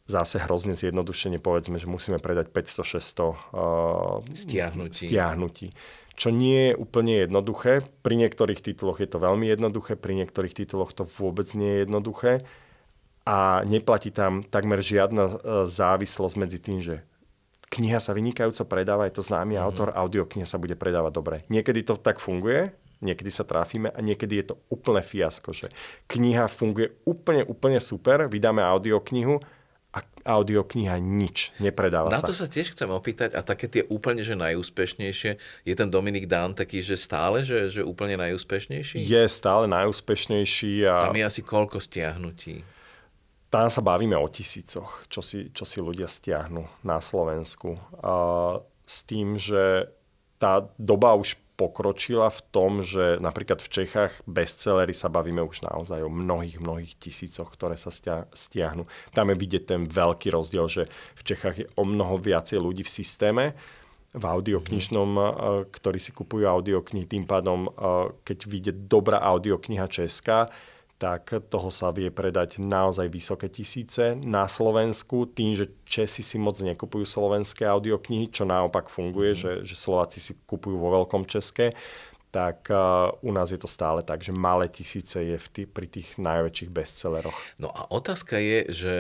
zase hrozne zjednodušene povedzme, že musíme predať 500-600 uh, stiahnutí. stiahnutí čo nie je úplne jednoduché. Pri niektorých tituloch je to veľmi jednoduché, pri niektorých tituloch to vôbec nie je jednoduché a neplatí tam takmer žiadna e, závislosť medzi tým, že kniha sa vynikajúco predáva, je to známy mm-hmm. autor, audiokniha sa bude predávať dobre. Niekedy to tak funguje, niekedy sa trafíme a niekedy je to úplne fiasko, že kniha funguje úplne, úplne super, vydáme audioknihu audiokniha nič, nepredáva Na sa. Na to sa tiež chcem opýtať a také tie úplne, že najúspešnejšie, je ten Dominik Dán taký, že stále, že, že úplne najúspešnejší? Je stále najúspešnejší. A... Tam je asi koľko stiahnutí? Tam sa bavíme o tisícoch, čo si, čo si ľudia stiahnu na Slovensku. A s tým, že tá doba už pokročila v tom, že napríklad v Čechách bestsellery sa bavíme už naozaj o mnohých, mnohých tisícoch, ktoré sa stiahnu. Tam je vidieť ten veľký rozdiel, že v Čechách je o mnoho viacej ľudí v systéme, v audioknižnom, mm. ktorí si kupujú audioknihy. Tým pádom, keď vyjde dobrá audiokniha česká, tak toho sa vie predať naozaj vysoké tisíce na Slovensku, tým, že Česi si moc nekupujú slovenské audioknihy, čo naopak funguje, mm. že, že Slováci si kupujú vo veľkom české, tak uh, u nás je to stále tak, že malé tisíce je v tý, pri tých najväčších bestselleroch. No a otázka je, že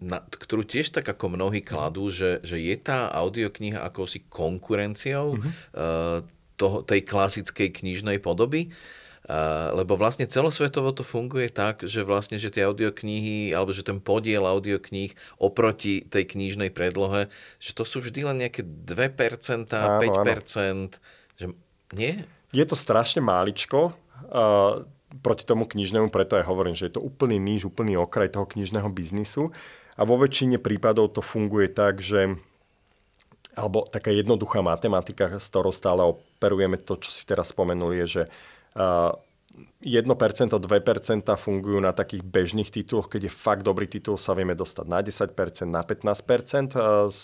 na, ktorú tiež tak ako mnohí kladú, mm. že, že je tá audiokniha akousi konkurenciou mm-hmm. uh, toho, tej klasickej knižnej podoby, lebo vlastne celosvetovo to funguje tak, že vlastne, že tie audioknihy, alebo že ten podiel audiokníh oproti tej knižnej predlohe, že to sú vždy len nejaké 2%, áno, 5%, áno. že nie? Je to strašne máličko, uh, proti tomu knižnému, preto aj hovorím, že je to úplný níž, úplný okraj toho knižného biznisu a vo väčšine prípadov to funguje tak, že alebo taká jednoduchá matematika, s ktorou stále operujeme, to, čo si teraz spomenuli, je, že 1%, 2% fungujú na takých bežných tituloch, keď je fakt dobrý titul, sa vieme dostať na 10%, na 15% z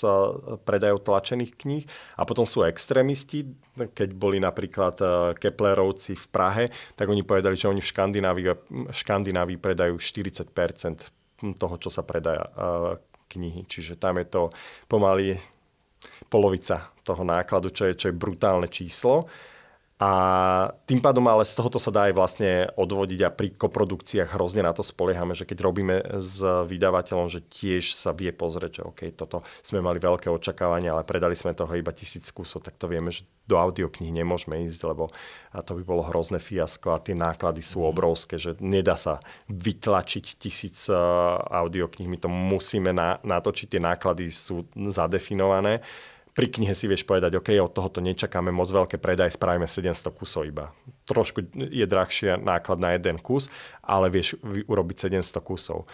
predajov tlačených kníh. A potom sú extrémisti, keď boli napríklad Keplerovci v Prahe, tak oni povedali, že oni v Škandinávii, Škandinávii predajú 40% toho, čo sa predaja knihy. Čiže tam je to pomaly polovica toho nákladu, čo je, čo je brutálne číslo. A tým pádom ale z tohoto sa dá aj vlastne odvodiť a pri koprodukciách hrozne na to spoliehame, že keď robíme s vydavateľom, že tiež sa vie pozrieť, že OK, toto sme mali veľké očakávania, ale predali sme toho iba tisíc kusov, tak to vieme, že do audiokníh nemôžeme ísť, lebo to by bolo hrozné fiasko a tie náklady sú mhm. obrovské, že nedá sa vytlačiť tisíc eh, audiokníh, my to musíme natočiť, tie náklady sú zadefinované pri knihe si vieš povedať, OK, od tohoto nečakáme moc veľké predaj, spravíme 700 kusov iba. Trošku je drahšie náklad na jeden kus, ale vieš urobiť 700 kusov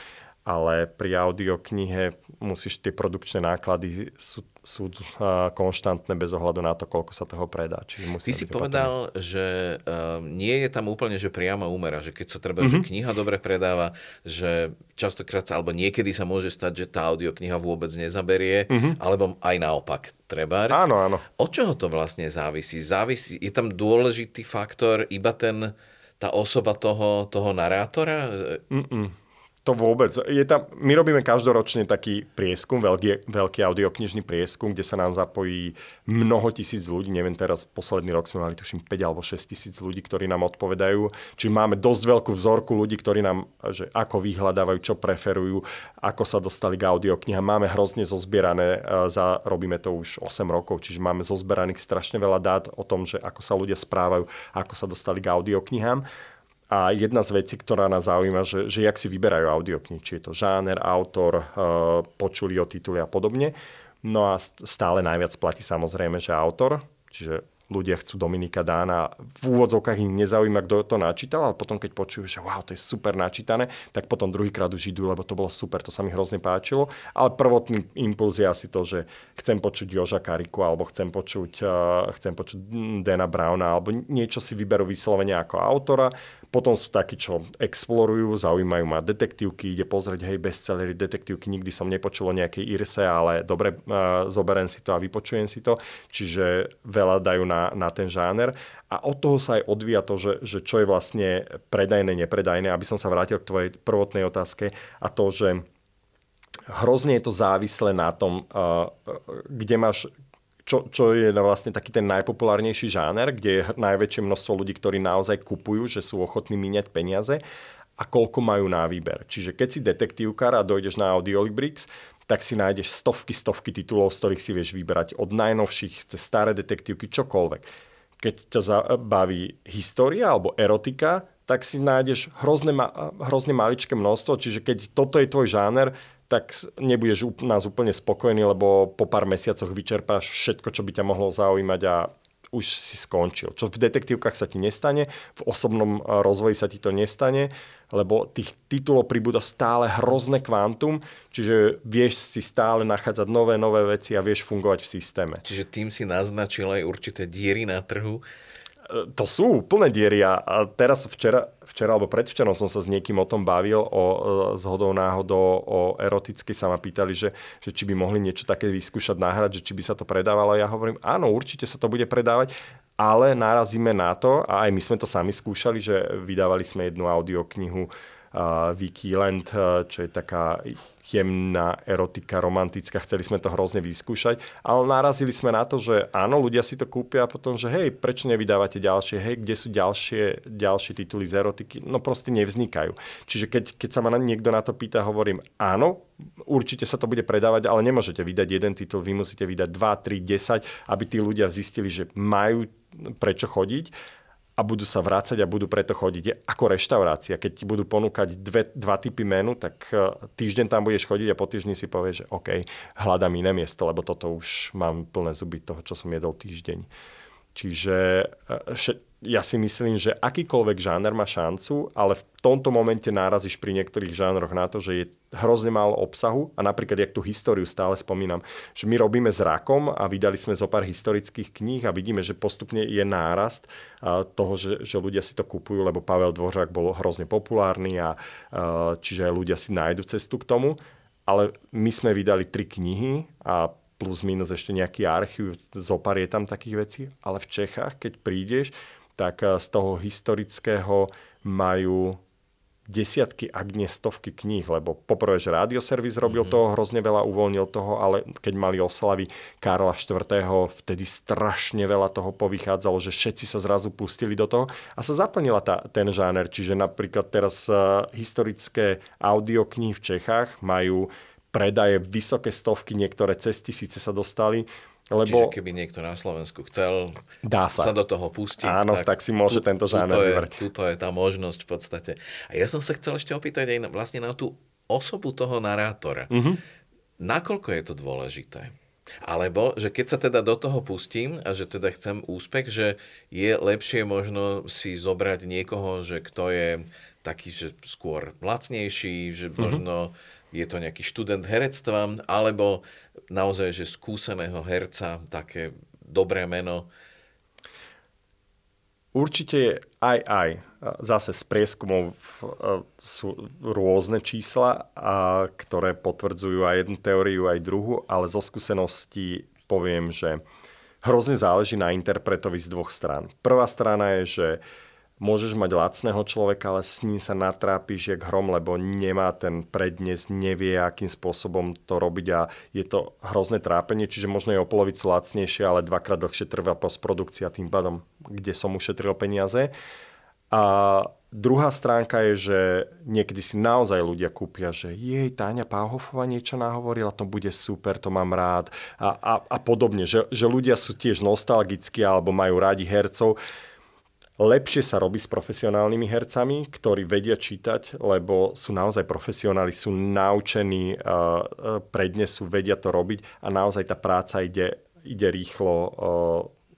ale pri audioknihe musíš tie produkčné náklady sú, sú uh, konštantné bez ohľadu na to, koľko sa toho predá. Čiže Ty si povedal, patrný. že uh, nie je tam úplne, že priama úmera, že keď sa treba, mm-hmm. že mhm. kniha dobre predáva, že častokrát sa, alebo niekedy sa môže stať, že tá audiokniha vôbec nezaberie, mm-hmm. alebo aj naopak. Trebárs. Áno, áno. Od čoho to vlastne závisí? závisí? Je tam dôležitý faktor iba ten, tá osoba toho, toho narátora? Mm-mm. To vôbec. Je tam, my robíme každoročne taký prieskum, veľký, veľký audioknižný prieskum, kde sa nám zapojí mnoho tisíc ľudí. Neviem, teraz posledný rok sme mali tuším 5 alebo 6 tisíc ľudí, ktorí nám odpovedajú. Čiže máme dosť veľkú vzorku ľudí, ktorí nám, že ako vyhľadávajú, čo preferujú, ako sa dostali k audioknihám. Máme hrozne zozbierané, e, za, robíme to už 8 rokov, čiže máme zozberaných strašne veľa dát o tom, že ako sa ľudia správajú, ako sa dostali k audioknihám. A jedna z vecí, ktorá nás zaujíma, že, že jak si vyberajú audioknihy, či je to žáner, autor, uh, počuli o tituli a podobne. No a stále najviac platí samozrejme, že autor, čiže ľudia chcú Dominika Dána. V úvodzovkách ich nezaujíma, kto to načítal, ale potom, keď počujú, že wow, to je super načítané, tak potom druhýkrát už idú, lebo to bolo super, to sa mi hrozne páčilo. Ale prvotný impuls je asi to, že chcem počuť Joža Kariku, alebo chcem počuť, uh, chcem počuť Dana Browna, alebo niečo si vyberú vyslovene ako autora potom sú takí, čo explorujú, zaujímajú ma detektívky, ide pozrieť, hej, bestsellery, detektívky, nikdy som nepočul o nejakej Irse, ale dobre, uh, zoberiem si to a vypočujem si to. Čiže veľa dajú na, na ten žáner. A od toho sa aj odvíja to, že, že čo je vlastne predajné, nepredajné. Aby som sa vrátil k tvojej prvotnej otázke a to, že hrozne je to závislé na tom, uh, kde máš čo, čo je vlastne taký ten najpopulárnejší žáner, kde je najväčšie množstvo ľudí, ktorí naozaj kupujú, že sú ochotní míňať peniaze a koľko majú na výber. Čiže keď si detektívkar a dojdeš na Audiolibrix, tak si nájdeš stovky, stovky titulov, z ktorých si vieš vyberať od najnovších cez staré detektívky, čokoľvek. Keď ťa zabaví história alebo erotika, tak si nájdeš hrozne, hrozne maličké množstvo, čiže keď toto je tvoj žáner, tak nebudeš nás úplne spokojný, lebo po pár mesiacoch vyčerpáš všetko, čo by ťa mohlo zaujímať a už si skončil. Čo v detektívkach sa ti nestane, v osobnom e, rozvoji sa ti to nestane, lebo tých titulov pribúda stále hrozné kvantum, čiže vieš si stále nachádzať nové, nové veci a vieš fungovať v systéme. Čiže tým si naznačil aj určité diery na trhu, to sú úplné diery a teraz včera, včera alebo predvčerom som sa s niekým o tom bavil, o, z hodou náhodou o eroticky sa ma pýtali, že, že či by mohli niečo také vyskúšať nahrať, že či by sa to predávalo. Ja hovorím, áno, určite sa to bude predávať, ale narazíme na to, a aj my sme to sami skúšali, že vydávali sme jednu audioknihu Vicky Land, čo je taká jemná erotika, romantická, chceli sme to hrozne vyskúšať, ale narazili sme na to, že áno, ľudia si to kúpia a potom, že hej, prečo nevydávate ďalšie, hej, kde sú ďalšie, ďalšie tituly z erotiky, no proste nevznikajú. Čiže keď, keď sa ma niekto na to pýta, hovorím áno, určite sa to bude predávať, ale nemôžete vydať jeden titul, vy musíte vydať 2, 3, 10, aby tí ľudia zistili, že majú prečo chodiť a budú sa vrácať a budú preto chodiť. Ako reštaurácia. Keď ti budú ponúkať dve, dva typy menu, tak e, týždeň tam budeš chodiť a po týždni si povieš, že OK, hľadám iné miesto, lebo toto už mám plné zuby toho, čo som jedol týždeň. Čiže e, ja si myslím, že akýkoľvek žáner má šancu, ale v tomto momente nárazíš pri niektorých žánroch na to, že je hrozne málo obsahu a napríklad, jak tú históriu stále spomínam, že my robíme s rakom a vydali sme zo pár historických kníh a vidíme, že postupne je nárast toho, že, že ľudia si to kupujú, lebo Pavel Dvořák bol hrozne populárny a čiže ľudia si nájdu cestu k tomu. Ale my sme vydali tri knihy a plus minus ešte nejaký archív, zopar je tam takých vecí, ale v Čechách, keď prídeš, tak eh, z toho historického majú desiatky, ak nie stovky kníh, lebo poprvé, že rádioservis robil mm-hmm. toho, hrozne veľa uvoľnil toho, ale keď mali oslavy Karla IV., vtedy strašne veľa toho povychádzalo, že všetci sa zrazu pustili do toho a sa zaplnila tá, ten žáner. Čiže napríklad teraz uh, historické audioknihy v Čechách majú predaje vysoké stovky, niektoré cez tisíce sa dostali lebo... Čiže keby niekto na Slovensku chcel Dá sa. sa do toho pustiť, Áno, tak, tak si môže tu, tento žáner vybrať. Tuto je tá možnosť v podstate. A ja som sa chcel ešte opýtať aj na, vlastne na tú osobu toho narátora. Mm-hmm. Nakoľko je to dôležité? Alebo, že keď sa teda do toho pustím a že teda chcem úspech, že je lepšie možno si zobrať niekoho, že kto je taký, že skôr lacnejší, že mm-hmm. možno je to nejaký študent herectva, alebo naozaj, že skúseného herca, také dobré meno. Určite aj aj. Zase z prieskumov sú rôzne čísla, ktoré potvrdzujú aj jednu teóriu, aj druhú, ale zo skúseností poviem, že hrozne záleží na interpretovi z dvoch strán. Prvá strana je, že môžeš mať lacného človeka, ale s ním sa natrápiš jak hrom, lebo nemá ten prednes, nevie, akým spôsobom to robiť a je to hrozné trápenie, čiže možno je o polovicu lacnejšie, ale dvakrát dlhšie trvá postprodukcia tým pádom, kde som ušetril peniaze. A druhá stránka je, že niekedy si naozaj ľudia kúpia, že jej, Táňa Páhofová niečo nahovorila, to bude super, to mám rád a, a, a podobne, že, že ľudia sú tiež nostalgickí alebo majú rádi hercov lepšie sa robí s profesionálnymi hercami, ktorí vedia čítať, lebo sú naozaj profesionáli, sú naučení, prednesu, vedia to robiť a naozaj tá práca ide, ide rýchlo,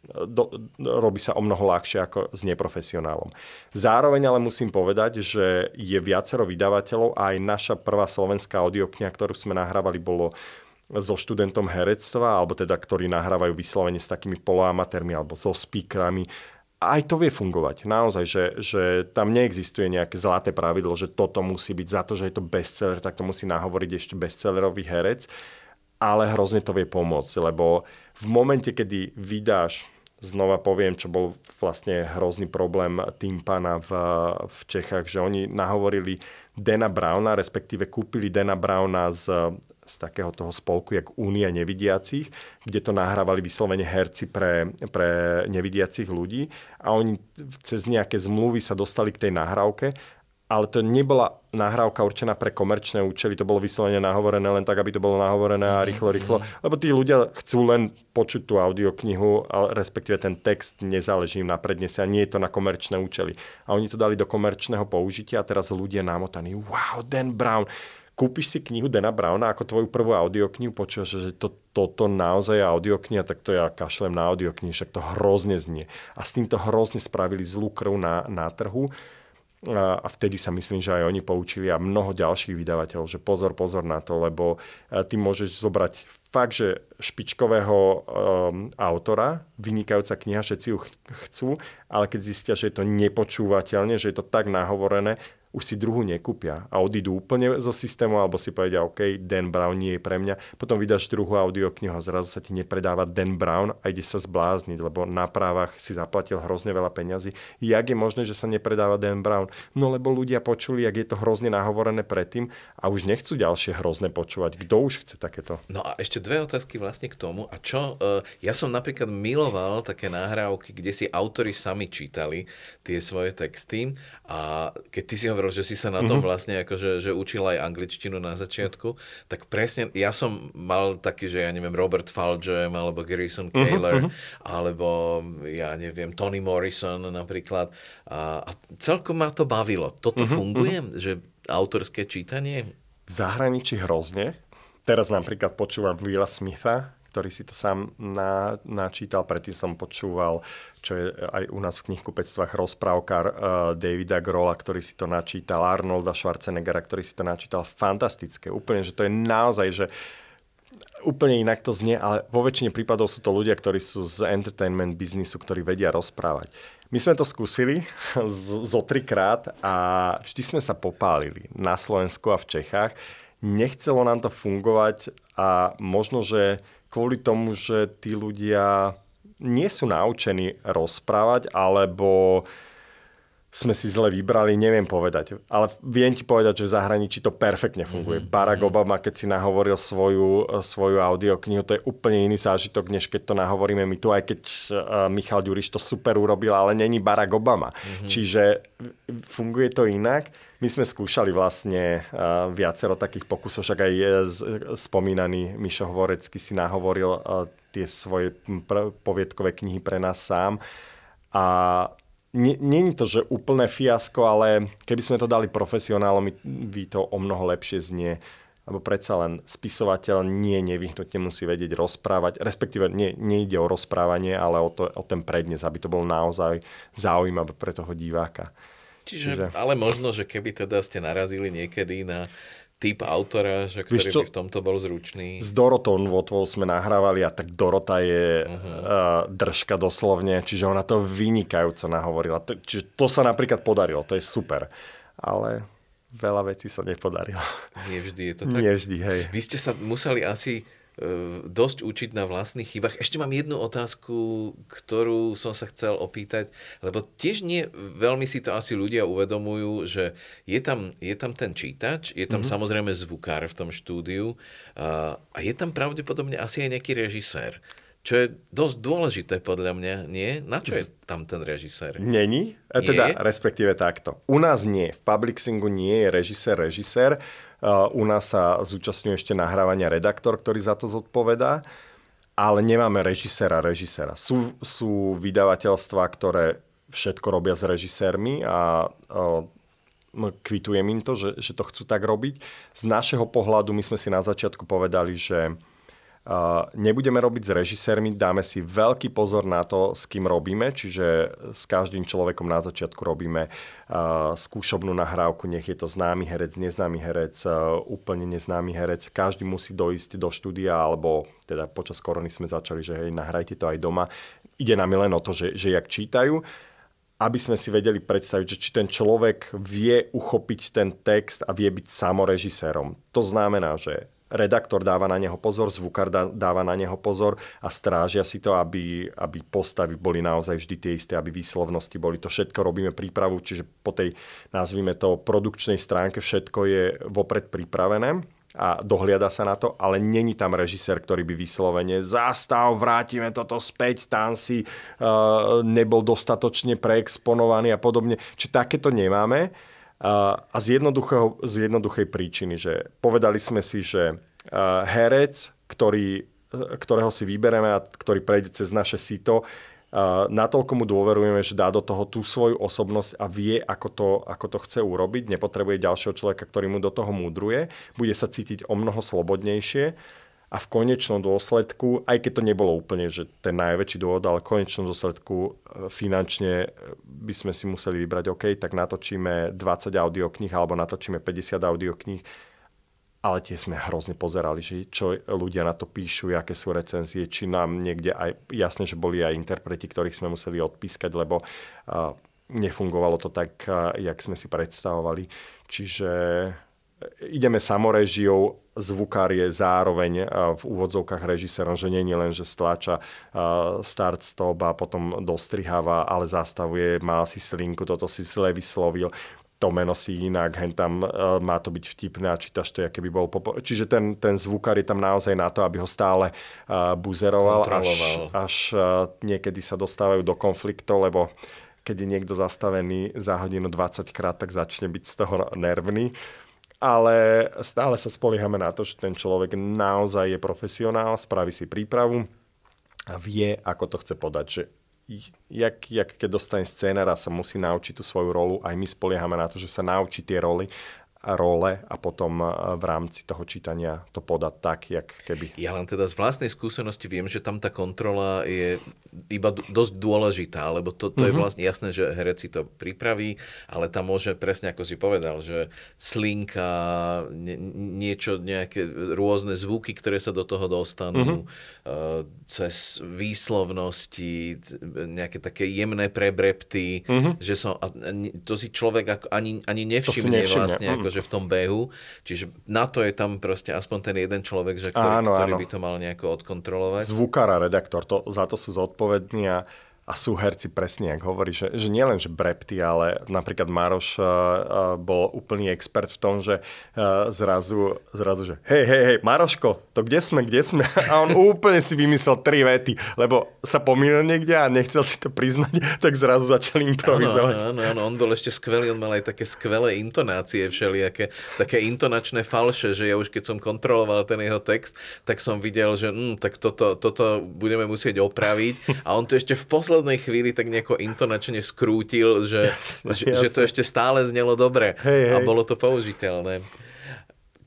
do, robí sa o mnoho ľahšie ako s neprofesionálom. Zároveň ale musím povedať, že je viacero vydavateľov a aj naša prvá slovenská audiokňa, ktorú sme nahrávali, bolo so študentom herectva, alebo teda, ktorí nahrávajú vyslovene s takými poloamatérmi alebo so speakerami aj to vie fungovať. Naozaj, že, že tam neexistuje nejaké zlaté pravidlo, že toto musí byť za to, že je to bestseller, tak to musí nahovoriť ešte bestsellerový herec, ale hrozne to vie pomôcť, lebo v momente, kedy vydáš znova poviem, čo bol vlastne hrozný problém tým pána v, v Čechách, že oni nahovorili Dana Browna, respektíve kúpili Dana Browna z, z takého toho spolku, jak Únia nevidiacich, kde to nahrávali vyslovene herci pre, pre nevidiacich ľudí. A oni cez nejaké zmluvy sa dostali k tej nahrávke ale to nebola nahrávka určená pre komerčné účely, to bolo vyslovene nahovorené len tak, aby to bolo nahovorené a rýchlo, rýchlo. Mhm. Lebo tí ľudia chcú len počuť tú audioknihu, ale respektíve ten text nezáleží im na prednese a nie je to na komerčné účely. A oni to dali do komerčného použitia a teraz ľudia namotaní, wow, Dan Brown, kúpiš si knihu Dana Browna ako tvoju prvú audioknihu, počuješ, že to, toto naozaj je audiokniha, tak to ja kašlem na audioknihu, však to hrozne znie. A s týmto hrozne spravili zlú krv na, na trhu a vtedy sa myslím, že aj oni poučili a mnoho ďalších vydavateľov, že pozor, pozor na to, lebo e, ty môžeš zobrať fakt, že špičkového um, autora, vynikajúca kniha, všetci ju chcú, ale keď zistia, že je to nepočúvateľne, že je to tak nahovorené, už si druhú nekúpia a odídu úplne zo systému alebo si povedia, OK, Dan Brown nie je pre mňa. Potom vydáš druhú audioknihu a zrazu sa ti nepredáva Dan Brown a ide sa zblázniť, lebo na právach si zaplatil hrozne veľa peňazí. Jak je možné, že sa nepredáva Dan Brown? No lebo ľudia počuli, jak je to hrozne nahovorené predtým a už nechcú ďalšie hrozné počúvať. Kto už chce takéto? No a ešte dve otázky vlastne k tomu. A čo? E, ja som napríklad miloval také nahrávky, kde si autori sami čítali tie svoje texty a keď ty si hovoril, že si sa na tom mhm. vlastne akože, že učil aj angličtinu na začiatku, tak presne, ja som mal taký, že ja neviem, Robert Falgem, alebo Grayson mhm, Kaler, uh-huh, alebo ja neviem, Tony Morrison napríklad. A, a celkom ma to bavilo. Toto uh-huh, funguje, uh-huh. že autorské čítanie? V zahraničí hrozne. Teraz napríklad počúvam Willa Smitha, ktorý si to sám na, načítal. Predtým som počúval, čo je aj u nás v knihkupectvách rozprávkar uh, Davida Grola, ktorý si to načítal, Arnolda Schwarzeneggera, ktorý si to načítal. Fantastické. Úplne, že to je naozaj, že úplne inak to znie, ale vo väčšine prípadov sú to ľudia, ktorí sú z entertainment biznisu, ktorí vedia rozprávať. My sme to skúsili zo trikrát a vždy sme sa popálili na Slovensku a v Čechách. Nechcelo nám to fungovať a možno, že kvôli tomu, že tí ľudia nie sú naučení rozprávať, alebo sme si zle vybrali, neviem povedať. Ale viem ti povedať, že v zahraničí to perfektne funguje. Mm-hmm. Barack Obama, keď si nahovoril svoju, svoju audioknihu, to je úplne iný zážitok, než keď to nahovoríme my tu, aj keď uh, Michal Ďuriš to super urobil, ale není Barack Obama. Mm-hmm. Čiže funguje to inak. My sme skúšali vlastne uh, viacero takých pokusov, však aj z, spomínaný Mišo Hvorecký si nahovoril uh, tie svoje poviedkové knihy pre nás sám. A Není to, že úplné fiasko, ale keby sme to dali profesionálom, by to o mnoho lepšie znie. Lebo predsa len spisovateľ nie nevyhnutne musí vedieť rozprávať, respektíve nie, nejde o rozprávanie, ale o, to, o ten prednes, aby to bolo naozaj zaujímavé pre toho diváka. Čiže, Čiže, ale možno, že keby teda ste narazili niekedy na typ autora, že ktorý čo, by v tomto bol zručný. S Dorotou Nvotvou sme nahrávali a tak Dorota je uh-huh. uh, držka doslovne, čiže ona to vynikajúco nahovorila. Čiže to sa napríklad podarilo, to je super. Ale veľa vecí sa nepodarilo. Nie vždy je to tak. Nie vždy, hej. Vy ste sa museli asi dosť učiť na vlastných chybách. Ešte mám jednu otázku, ktorú som sa chcel opýtať, lebo tiež nie veľmi si to asi ľudia uvedomujú, že je tam, je tam ten čítač, je tam mm-hmm. samozrejme zvukár v tom štúdiu a, a je tam pravdepodobne asi aj nejaký režisér. Čo je dosť dôležité podľa mňa, nie? Na čo je tam ten režisér? Není, e, teda nie? respektíve takto. U nás nie, v Publixingu nie je režisér, režisér. Uh, u nás sa zúčastňuje ešte nahrávania redaktor, ktorý za to zodpovedá, ale nemáme režiséra, režiséra. Sú, sú vydavateľstva, ktoré všetko robia s režisérmi a uh, kvitujem im to, že, že to chcú tak robiť. Z našeho pohľadu my sme si na začiatku povedali, že nebudeme robiť s režisérmi, dáme si veľký pozor na to, s kým robíme, čiže s každým človekom na začiatku robíme skúšobnú nahrávku, nech je to známy herec, neznámy herec, úplne neznámy herec. Každý musí dojsť do štúdia, alebo teda počas korony sme začali, že hej, nahrajte to aj doma. Ide nám len o to, že, že jak čítajú aby sme si vedeli predstaviť, že či ten človek vie uchopiť ten text a vie byť samorežisérom. To znamená, že redaktor dáva na neho pozor, zvukár dáva na neho pozor a strážia si to, aby, aby postavy boli naozaj vždy tie isté, aby výslovnosti boli. To všetko robíme prípravu, čiže po tej, nazvime to, produkčnej stránke všetko je vopred pripravené a dohliada sa na to, ale není tam režisér, ktorý by vyslovene zastav, vrátime toto späť, tam si uh, nebol dostatočne preexponovaný a podobne. Čiže takéto nemáme. A z, z jednoduchej príčiny, že povedali sme si, že herec, ktorý, ktorého si vybereme a ktorý prejde cez naše sito, natoľko mu dôverujeme, že dá do toho tú svoju osobnosť a vie, ako to, ako to chce urobiť. Nepotrebuje ďalšieho človeka, ktorý mu do toho múdruje. Bude sa cítiť o mnoho slobodnejšie a v konečnom dôsledku, aj keď to nebolo úplne že ten najväčší dôvod, ale v konečnom dôsledku e, finančne e, by sme si museli vybrať, OK, tak natočíme 20 audiokníh alebo natočíme 50 audiokníh, ale tie sme hrozne pozerali, že čo ľudia na to píšu, aké sú recenzie, či nám niekde aj, jasne, že boli aj interpreti, ktorých sme museli odpískať, lebo uh, nefungovalo to tak, uh, jak sme si predstavovali. Čiže ideme samorežiou, zvukár je zároveň v úvodzovkách režisérom, že nie je len, že stláča start, stop a potom dostriháva, ale zastavuje, má si slinku, toto si zle vyslovil. To meno si inak, hen tam uh, má to byť vtipné a čítaš to, keby bol... Popo- Čiže ten, ten zvukár je tam naozaj na to, aby ho stále uh, buzeroval, až, až uh, niekedy sa dostávajú do konfliktov, lebo keď je niekto zastavený za hodinu 20 krát, tak začne byť z toho nervný ale stále sa spoliehame na to, že ten človek naozaj je profesionál, spraví si prípravu a vie, ako to chce podať. Že jak, jak keď dostane scénara, sa musí naučiť tú svoju rolu, aj my spoliehame na to, že sa naučí tie roly role a potom v rámci toho čítania to podať tak, jak keby. Ja len teda z vlastnej skúsenosti viem, že tam tá kontrola je iba dosť dôležitá, lebo to, to mm-hmm. je mhm. vlastne jasné, že herec si to pripraví, ale tam môže presne ako si povedal, že slinka, nie, niečo, nejaké rôzne zvuky, ktoré sa do toho dostanú, mm-hmm. uh, cez výslovnosti, nejaké také jemné prebrepty, mm-hmm. že som, a, to si človek ako ani, ani nevšimne, nevšimne vlastne, mm. ako že v tom behu. Čiže na to je tam proste aspoň ten jeden človek, že ktorý, áno, ktorý áno. by to mal nejako odkontrolovať. Zvukár a redaktor, to, za to sú zodpovední a, a sú herci presne, ako hovorí, že, že nielen, že brepty, ale napríklad Maroš uh, bol úplný expert v tom, že uh, zrazu, zrazu, že hej, hej, hej, Maroško, to kde sme, kde sme? A on úplne si vymyslel tri vety, lebo sa pomýlil niekde a nechcel si to priznať, tak zrazu začal improvizovať. Áno, áno, áno, on bol ešte skvelý, on mal aj také skvelé intonácie všelijaké, také intonačné falše, že ja už keď som kontroloval ten jeho text, tak som videl, že hm, tak toto, toto budeme musieť opraviť a on to ešte v poslednom poslednej chvíli tak nejako intonačne skrútil, že, jasne, že, jasne. že to ešte stále znelo dobre hej, hej. a bolo to použiteľné.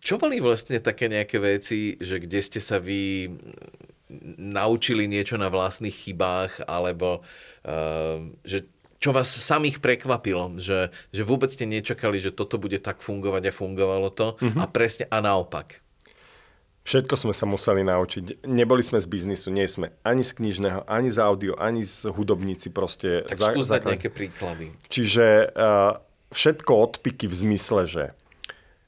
Čo boli vlastne také nejaké veci, že kde ste sa vy naučili niečo na vlastných chybách, alebo uh, že čo vás samých prekvapilo, že, že vôbec ste nečakali, že toto bude tak fungovať a fungovalo to uh-huh. a presne a naopak. Všetko sme sa museli naučiť. Neboli sme z biznisu, nie sme ani z knižného, ani z audio, ani z hudobníci proste. Tak skús dať nejaké príklady. Čiže uh, všetko odpiky v zmysle, že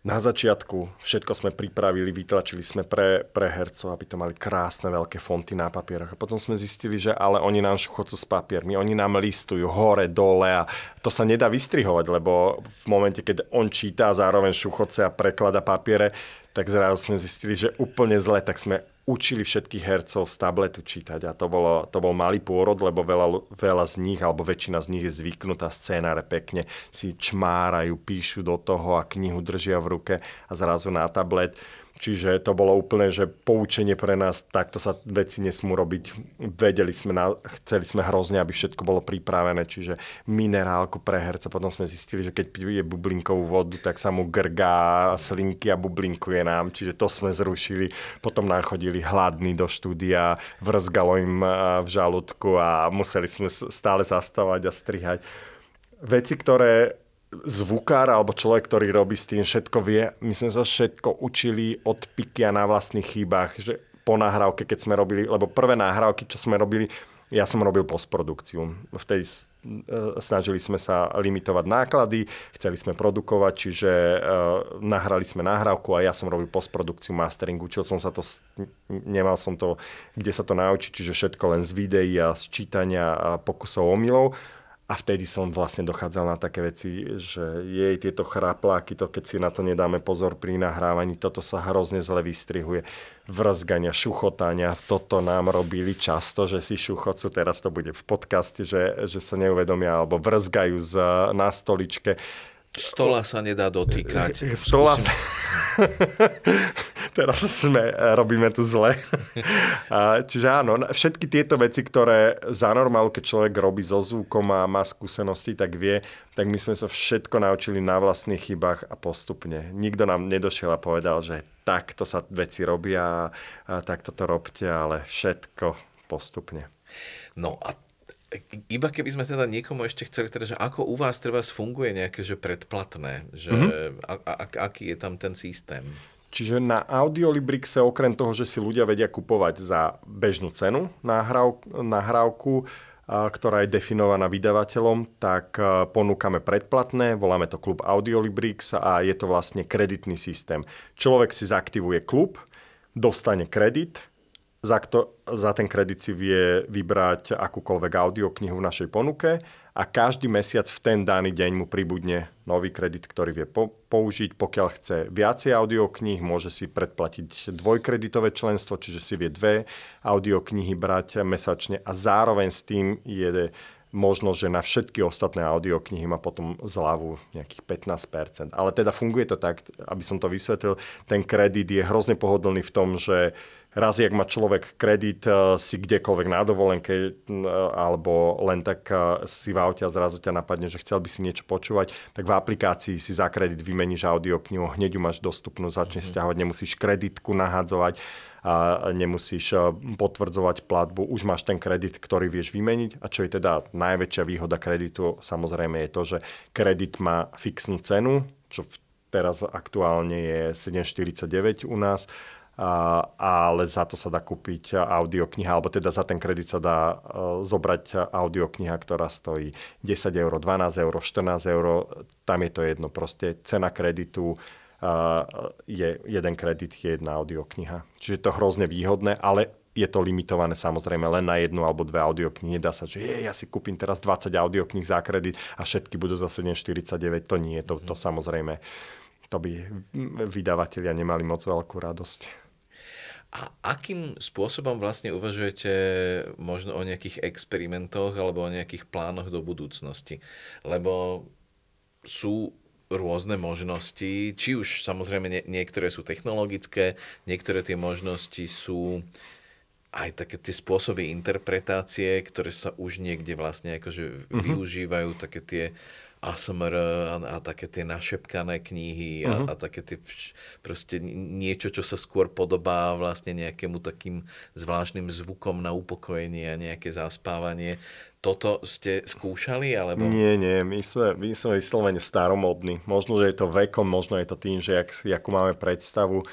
na začiatku všetko sme pripravili, vytlačili sme pre, pre hercov, aby to mali krásne veľké fonty na papieroch. A potom sme zistili, že ale oni nám šuchocú s papiermi, oni nám listujú hore, dole a to sa nedá vystrihovať, lebo v momente, keď on číta a zároveň šuchoce a preklada papiere, tak zrazu sme zistili, že úplne zle, tak sme učili všetkých hercov z tabletu čítať. A to, bolo, to bol malý pôrod, lebo veľa, veľa z nich, alebo väčšina z nich je zvyknutá scénáre pekne. Si čmárajú, píšu do toho a knihu držia v ruke a zrazu na tablet Čiže to bolo úplne, že poučenie pre nás, takto sa veci nesmú robiť. Vedeli sme, na, chceli sme hrozne, aby všetko bolo pripravené, čiže minerálku pre herca. Potom sme zistili, že keď pije bublinkovú vodu, tak sa mu grgá slinky a bublinkuje nám, čiže to sme zrušili. Potom nám chodili hladní do štúdia, vrzgalo im v žalúdku a museli sme stále zastavať a strihať. Veci, ktoré zvukár alebo človek, ktorý robí s tým všetko vie. My sme sa všetko učili od pikia na vlastných chybách, že po nahrávke, keď sme robili, lebo prvé nahrávky, čo sme robili, ja som robil postprodukciu. Vtedy e, snažili sme sa limitovať náklady, chceli sme produkovať, čiže uh, nahrali sme nahrávku a ja som robil postprodukciu, mastering. Učil som sa to, nemal som to, kde sa to naučiť, čiže všetko len z videí a z čítania a pokusov omylov. A vtedy som vlastne dochádzal na také veci, že jej tieto chrapláky, to keď si na to nedáme pozor pri nahrávaní, toto sa hrozne zle vystrihuje. Vrzgania, šuchotania, toto nám robili často, že si šuchocú, teraz to bude v podcaste, že, že sa neuvedomia, alebo vrzgajú z, na stoličke Stola sa nedá dotýkať. Stola sa... Teraz sme, robíme tu zle. Čiže áno, všetky tieto veci, ktoré za normálu, keď človek robí so zvukom a má skúsenosti, tak vie, tak my sme sa všetko naučili na vlastných chybách a postupne. Nikto nám nedošiel a povedal, že takto sa veci robia a takto to robte, ale všetko postupne. No a iba keby sme teda niekomu ešte chceli, teda, že ako u vás treba funguje nejaké že predplatné, že mm-hmm. a, a, aký je tam ten systém? Čiže na Audiolibrixe okrem toho, že si ľudia vedia kupovať za bežnú cenu nahrávku, ktorá je definovaná vydavateľom, tak ponúkame predplatné, voláme to klub Audiolibrix a je to vlastne kreditný systém. Človek si zaktivuje klub, dostane kredit, za, kto, za ten kredit si vie vybrať akúkoľvek audioknihu v našej ponuke a každý mesiac v ten daný deň mu pribudne nový kredit, ktorý vie po, použiť. Pokiaľ chce viacej audiokníh, môže si predplatiť dvojkreditové členstvo, čiže si vie dve audioknihy brať mesačne a zároveň s tým je možnosť, že na všetky ostatné audioknihy má potom zľavu nejakých 15%. Ale teda funguje to tak, aby som to vysvetlil, ten kredit je hrozne pohodlný v tom, že raz, jak má človek kredit eh, si kdekoľvek na dovolenke eh, alebo len tak eh, si v aute a zrazu ťa napadne, že chcel by si niečo počúvať, tak v aplikácii si za kredit vymeníš audioknihu, hneď ju máš dostupnú, začneš mm-hmm. stiahovať, nemusíš kreditku nahadzovať a nemusíš potvrdzovať platbu, už máš ten kredit, ktorý vieš vymeniť. A čo je teda najväčšia výhoda kreditu, samozrejme je to, že kredit má fixnú cenu, čo teraz aktuálne je 7,49 u nás ale za to sa dá kúpiť audiokniha, alebo teda za ten kredit sa dá e, zobrať audiokniha, ktorá stojí 10 eur, 12 eur, 14 eur, tam je to jedno, proste cena kreditu je jeden kredit, je jedna audiokniha. Čiže je to hrozne výhodné, ale je to limitované samozrejme len na jednu alebo dve audioknihy. Nedá sa, že je, ja si kúpim teraz 20 audiokníh za kredit a všetky budú za 7,49. To nie, to, to samozrejme, to by vydavatelia nemali moc veľkú radosť. A akým spôsobom vlastne uvažujete možno o nejakých experimentoch alebo o nejakých plánoch do budúcnosti? Lebo sú rôzne možnosti, či už samozrejme nie, niektoré sú technologické, niektoré tie možnosti sú aj také tie spôsoby interpretácie, ktoré sa už niekde vlastne akože uh-huh. využívajú, také tie ASMR a, a také tie našepkané knihy a, uh-huh. a také tie proste niečo, čo sa skôr podobá vlastne nejakému takým zvláštnym zvukom na upokojenie a nejaké zaspávanie. Toto ste skúšali? Alebo... Nie, nie, my sme, my sme vyslovene staromodní. Možno, že je to vekom, možno je to tým, že jak, jakú máme predstavu.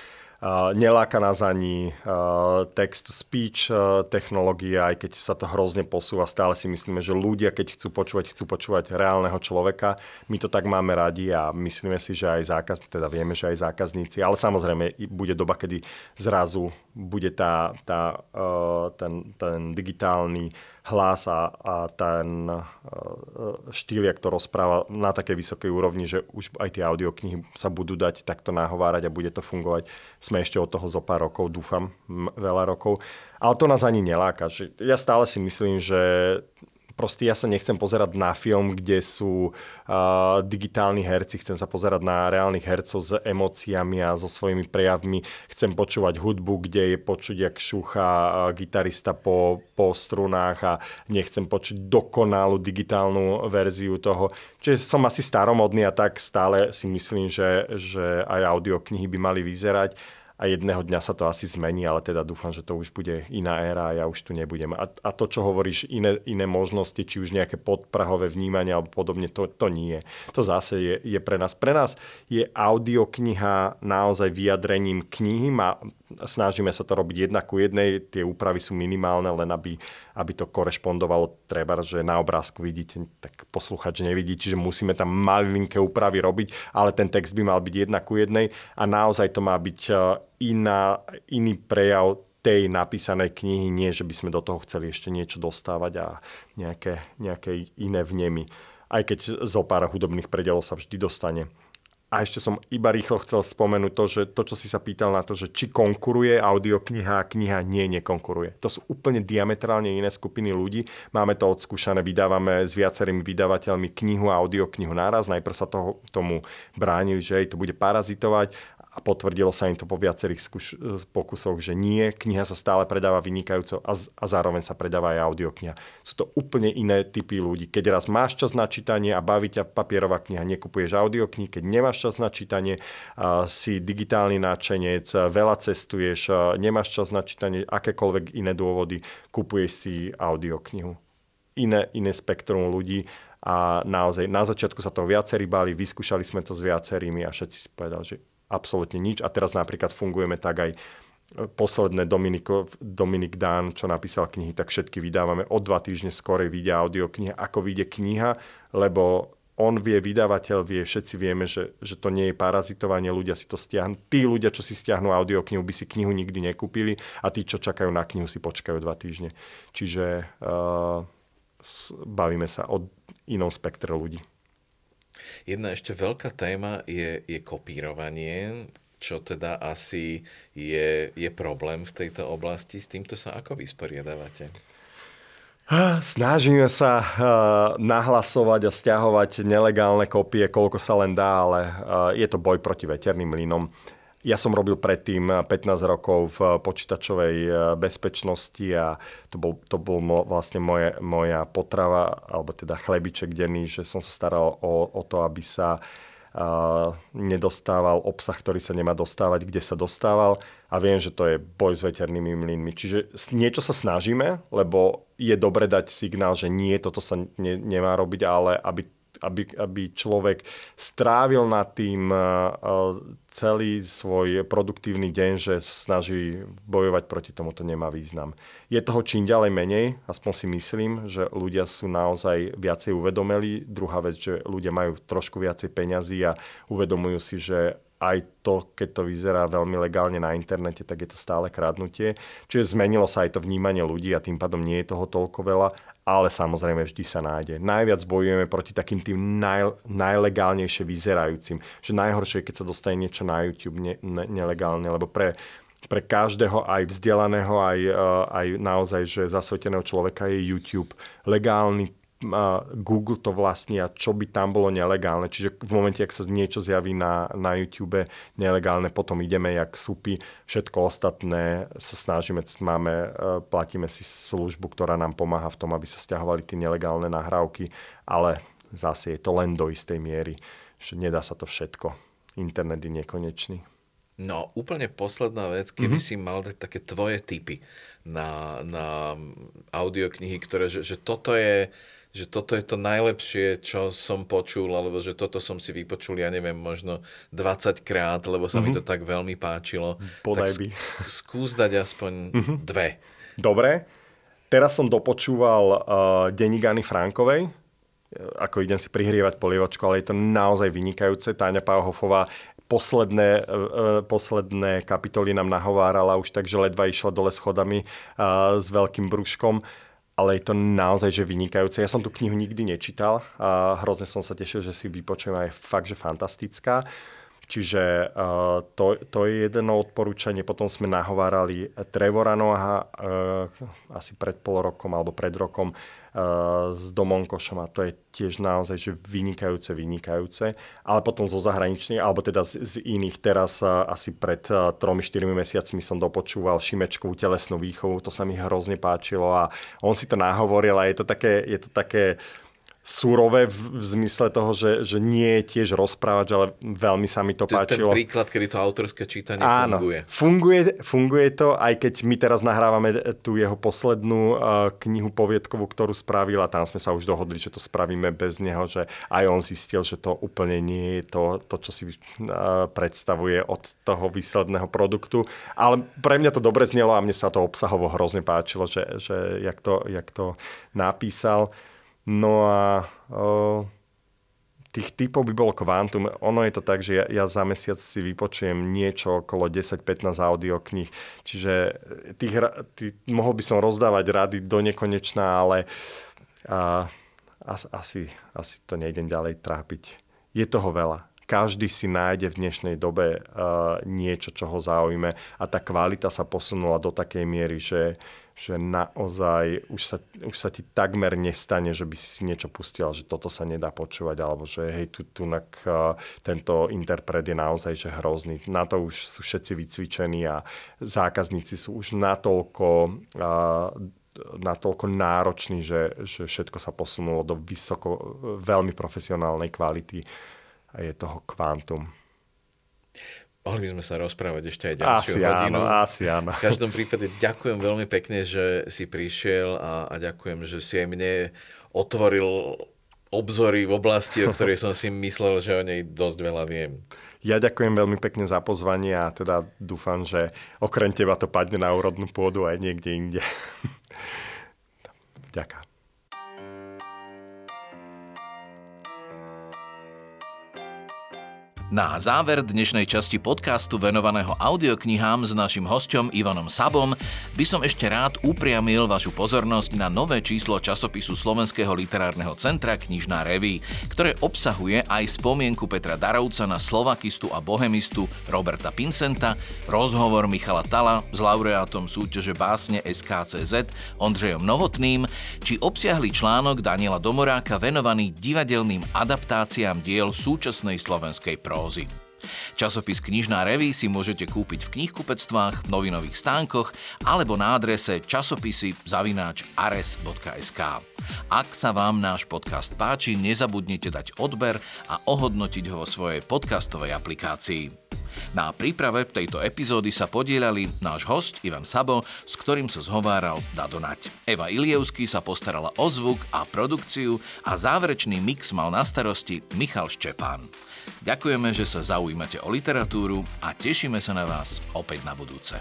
Uh, neláka nás ani uh, text-speech uh, technológia, aj keď sa to hrozne posúva. Stále si myslíme, že ľudia, keď chcú počúvať, chcú počúvať reálneho človeka. My to tak máme radi a myslíme si, že aj zákaz, teda vieme, že aj zákazníci, ale samozrejme bude doba, kedy zrazu bude tá, tá, ten, ten digitálny hlas a, a ten e, štýl, jak to rozpráva na takej vysokej úrovni, že už aj tie audioknihy sa budú dať takto nahovárať a bude to fungovať. Sme ešte od toho zo pár rokov, dúfam, veľa rokov. Ale to nás ani neláka. Ja stále si myslím, že proste ja sa nechcem pozerať na film, kde sú uh, digitálni herci, chcem sa pozerať na reálnych hercov s emóciami a so svojimi prejavmi. Chcem počúvať hudbu, kde je počuť, jak šúcha uh, gitarista po, po strunách a nechcem počuť dokonalú digitálnu verziu toho. Čiže som asi staromodný a tak stále si myslím, že, že aj audioknihy by mali vyzerať a jedného dňa sa to asi zmení, ale teda dúfam, že to už bude iná éra a ja už tu nebudem. A, a to, čo hovoríš, iné, iné možnosti, či už nejaké podprahové vnímanie alebo podobne, to, to nie. To zase je, je pre nás. Pre nás je audiokniha naozaj vyjadrením knihy. Má, snažíme sa to robiť jedna ku jednej, tie úpravy sú minimálne, len aby, aby to korešpondovalo treba, že na obrázku vidíte, tak posluchač nevidí, čiže musíme tam malinké úpravy robiť, ale ten text by mal byť jedna ku jednej a naozaj to má byť e, iná, iný prejav tej napísanej knihy, nie že by sme do toho chceli ešte niečo dostávať a nejaké, nejaké iné vnemy. Aj keď zo pár hudobných predelov sa vždy dostane. A ešte som iba rýchlo chcel spomenúť to, že to, čo si sa pýtal na to, že či konkuruje audiokniha a kniha, nie, nekonkuruje. To sú úplne diametrálne iné skupiny ľudí. Máme to odskúšané, vydávame s viacerými vydavateľmi knihu a audioknihu naraz. Najprv sa toho, tomu bránili, že jej to bude parazitovať a potvrdilo sa im to po viacerých skúš- pokusoch, že nie, kniha sa stále predáva vynikajúco a, z- a zároveň sa predáva aj audiokniha. Sú to úplne iné typy ľudí. Keď raz máš čas na čítanie a baví ťa papierová kniha, nekupuješ audioknihy, keď nemáš čas na čítanie, uh, si digitálny náčenec, veľa cestuješ, nemáš čas na čítanie, akékoľvek iné dôvody, kupuješ si audioknihu. Iné, iné spektrum ľudí a naozaj na začiatku sa toho viacerí báli, vyskúšali sme to s viacerými a všetci si povedali, že absolútne nič. A teraz napríklad fungujeme tak aj e, posledné Dominiko, Dominik Dán, čo napísal knihy, tak všetky vydávame o dva týždne skorej vidia audiokniha, ako vyjde kniha, lebo on vie, vydavateľ vie, všetci vieme, že, že to nie je parazitovanie, ľudia si to stiahnu. Tí ľudia, čo si stiahnu audioknihu, by si knihu nikdy nekúpili a tí, čo čakajú na knihu, si počkajú dva týždne. Čiže uh, bavíme sa o inom spektre ľudí. Jedna ešte veľká téma je, je kopírovanie, čo teda asi je, je problém v tejto oblasti. S týmto sa ako vysporiadavate? Snažíme sa uh, nahlasovať a stiahovať nelegálne kopie, koľko sa len dá, ale je to boj proti veterným mlynom. Ja som robil predtým 15 rokov v počítačovej e, bezpečnosti a to bol, to bol vlastne moje, moja potrava, alebo teda chlebiček denný, že som sa staral o, o to, aby sa uh, nedostával obsah, ktorý sa nemá dostávať, kde sa dostával a viem, že to je boj s veternými mlynmi. Čiže niečo sa snažíme, lebo je dobre dať signál, že nie, toto sa ne, nemá robiť, ale aby aby, aby človek strávil nad tým eh, celý svoj produktívny deň, že sa snaží bojovať proti tomu, to nemá význam. Je toho čím ďalej menej, aspoň si myslím, že ľudia sú naozaj viacej uvedomeli. Druhá vec, že ľudia majú trošku viacej peňazí a uvedomujú si, že aj to, keď to vyzerá veľmi legálne na internete, tak je to stále kradnutie. Čiže zmenilo sa aj to vnímanie ľudí a tým pádom nie je toho toľko veľa, ale samozrejme vždy sa nájde. Najviac bojujeme proti takým tým naj, najlegálnejšie vyzerajúcim. Že najhoršie je, keď sa dostane niečo na YouTube ne, ne, nelegálne, lebo pre, pre každého, aj vzdelaného, aj, eh, aj naozaj, že zasveteného človeka je YouTube legálny Google to vlastní a čo by tam bolo nelegálne. Čiže v momente, ak sa niečo zjaví na, na YouTube nelegálne, potom ideme jak supy. Všetko ostatné sa snažíme, máme, e, platíme si službu, ktorá nám pomáha v tom, aby sa stiahovali tie nelegálne nahrávky, ale zase je to len do istej miery, že nedá sa to všetko. Internet je nekonečný. No, úplne posledná vec, keby mm-hmm. si mal dať také tvoje typy na, na audioknihy, ktoré, že, že toto je že toto je to najlepšie, čo som počul, alebo že toto som si vypočul, ja neviem, možno 20 krát, lebo sa mm-hmm. mi mhm. to tak veľmi páčilo. Podaj by. Skús dať aspoň mm-hmm. dve. Dobre. Teraz som dopočúval uh, Denigany Frankovej, ako idem si prihrievať polievočku, ale je to naozaj vynikajúce. Táňa Pauhofová posledné, uh, posledné kapitoly nám nahovárala už tak, že ledva išla dole schodami uh, s veľkým brúškom ale je to naozaj že vynikajúce. Ja som tú knihu nikdy nečítal a hrozne som sa tešil, že si vypočujem aj fakt, že fantastická. Čiže uh, to, to je jedno odporúčanie. Potom sme nahovárali Trevora Noaha uh, asi pred pol rokom alebo pred rokom s Domonkošom a to je tiež naozaj že vynikajúce, vynikajúce. Ale potom zo zahraničných, alebo teda z, z iných. Teraz asi pred uh, 3-4 mesiacmi som dopočúval Šimečkovú telesnú výchovu. To sa mi hrozne páčilo a on si to nahovoril a je to také, je to také surové v, v zmysle toho, že, že nie je tiež rozprávať, ale veľmi sa mi to, to páčilo. Ten príklad, kedy to autorské čítanie Áno, funguje. funguje. Funguje to, aj keď my teraz nahrávame tú jeho poslednú uh, knihu poviedkovú, ktorú spravil a tam sme sa už dohodli, že to spravíme bez neho, že aj on zistil, že to úplne nie je to, to čo si uh, predstavuje od toho výsledného produktu. Ale pre mňa to dobre znelo a mne sa to obsahovo hrozne páčilo, že, že jak, to, jak to napísal. No a o, tých typov by bolo kvantum. Ono je to tak, že ja, ja za mesiac si vypočujem niečo okolo 10-15 audiokníh. Čiže tých, tých, mohol by som rozdávať rady do nekonečná, ale a, as, asi, asi to nejdem ďalej trápiť. Je toho veľa. Každý si nájde v dnešnej dobe uh, niečo, čo ho zaujíme a tá kvalita sa posunula do takej miery, že, že naozaj už sa, už sa ti takmer nestane, že by si si niečo pustil, že toto sa nedá počúvať, alebo že hej, tu, tu uh, tento interpret je naozaj že hrozný. Na to už sú všetci vycvičení a zákazníci sú už natoľko, uh, natoľko nároční, že, že všetko sa posunulo do vysoko, veľmi profesionálnej kvality a je toho kvantum. Mohli by sme sa rozprávať ešte aj ďalšiu asi hodinu. Áno, asi áno. V každom prípade ďakujem veľmi pekne, že si prišiel a, a ďakujem, že si aj mne otvoril obzory v oblasti, o ktorej som si myslel, že o nej dosť veľa viem. Ja ďakujem veľmi pekne za pozvanie a teda dúfam, že okrem teba to padne na úrodnú pôdu aj niekde inde. Ďakujem. Na záver dnešnej časti podcastu venovaného audioknihám s našim hostom Ivanom Sabom by som ešte rád upriamil vašu pozornosť na nové číslo časopisu Slovenského literárneho centra Knižná reví, ktoré obsahuje aj spomienku Petra Darovca na slovakistu a bohemistu Roberta Pincenta, rozhovor Michala Tala s laureátom súťaže básne SKCZ Ondřejom Novotným, či obsiahli článok Daniela Domoráka venovaný divadelným adaptáciám diel súčasnej slovenskej prózy prózy. Časopis Knižná reví si môžete kúpiť v knihkupectvách, novinových stánkoch alebo na adrese časopisy zavináč ares.sk. Ak sa vám náš podcast páči, nezabudnite dať odber a ohodnotiť ho vo svojej podcastovej aplikácii. Na príprave tejto epizódy sa podielali náš host Ivan Sabo, s ktorým sa zhováral Dado Nať. Eva Ilievský sa postarala o zvuk a produkciu a záverečný mix mal na starosti Michal Ščepán. Ďakujeme, že sa zaujímate o literatúru a tešíme sa na vás opäť na budúce.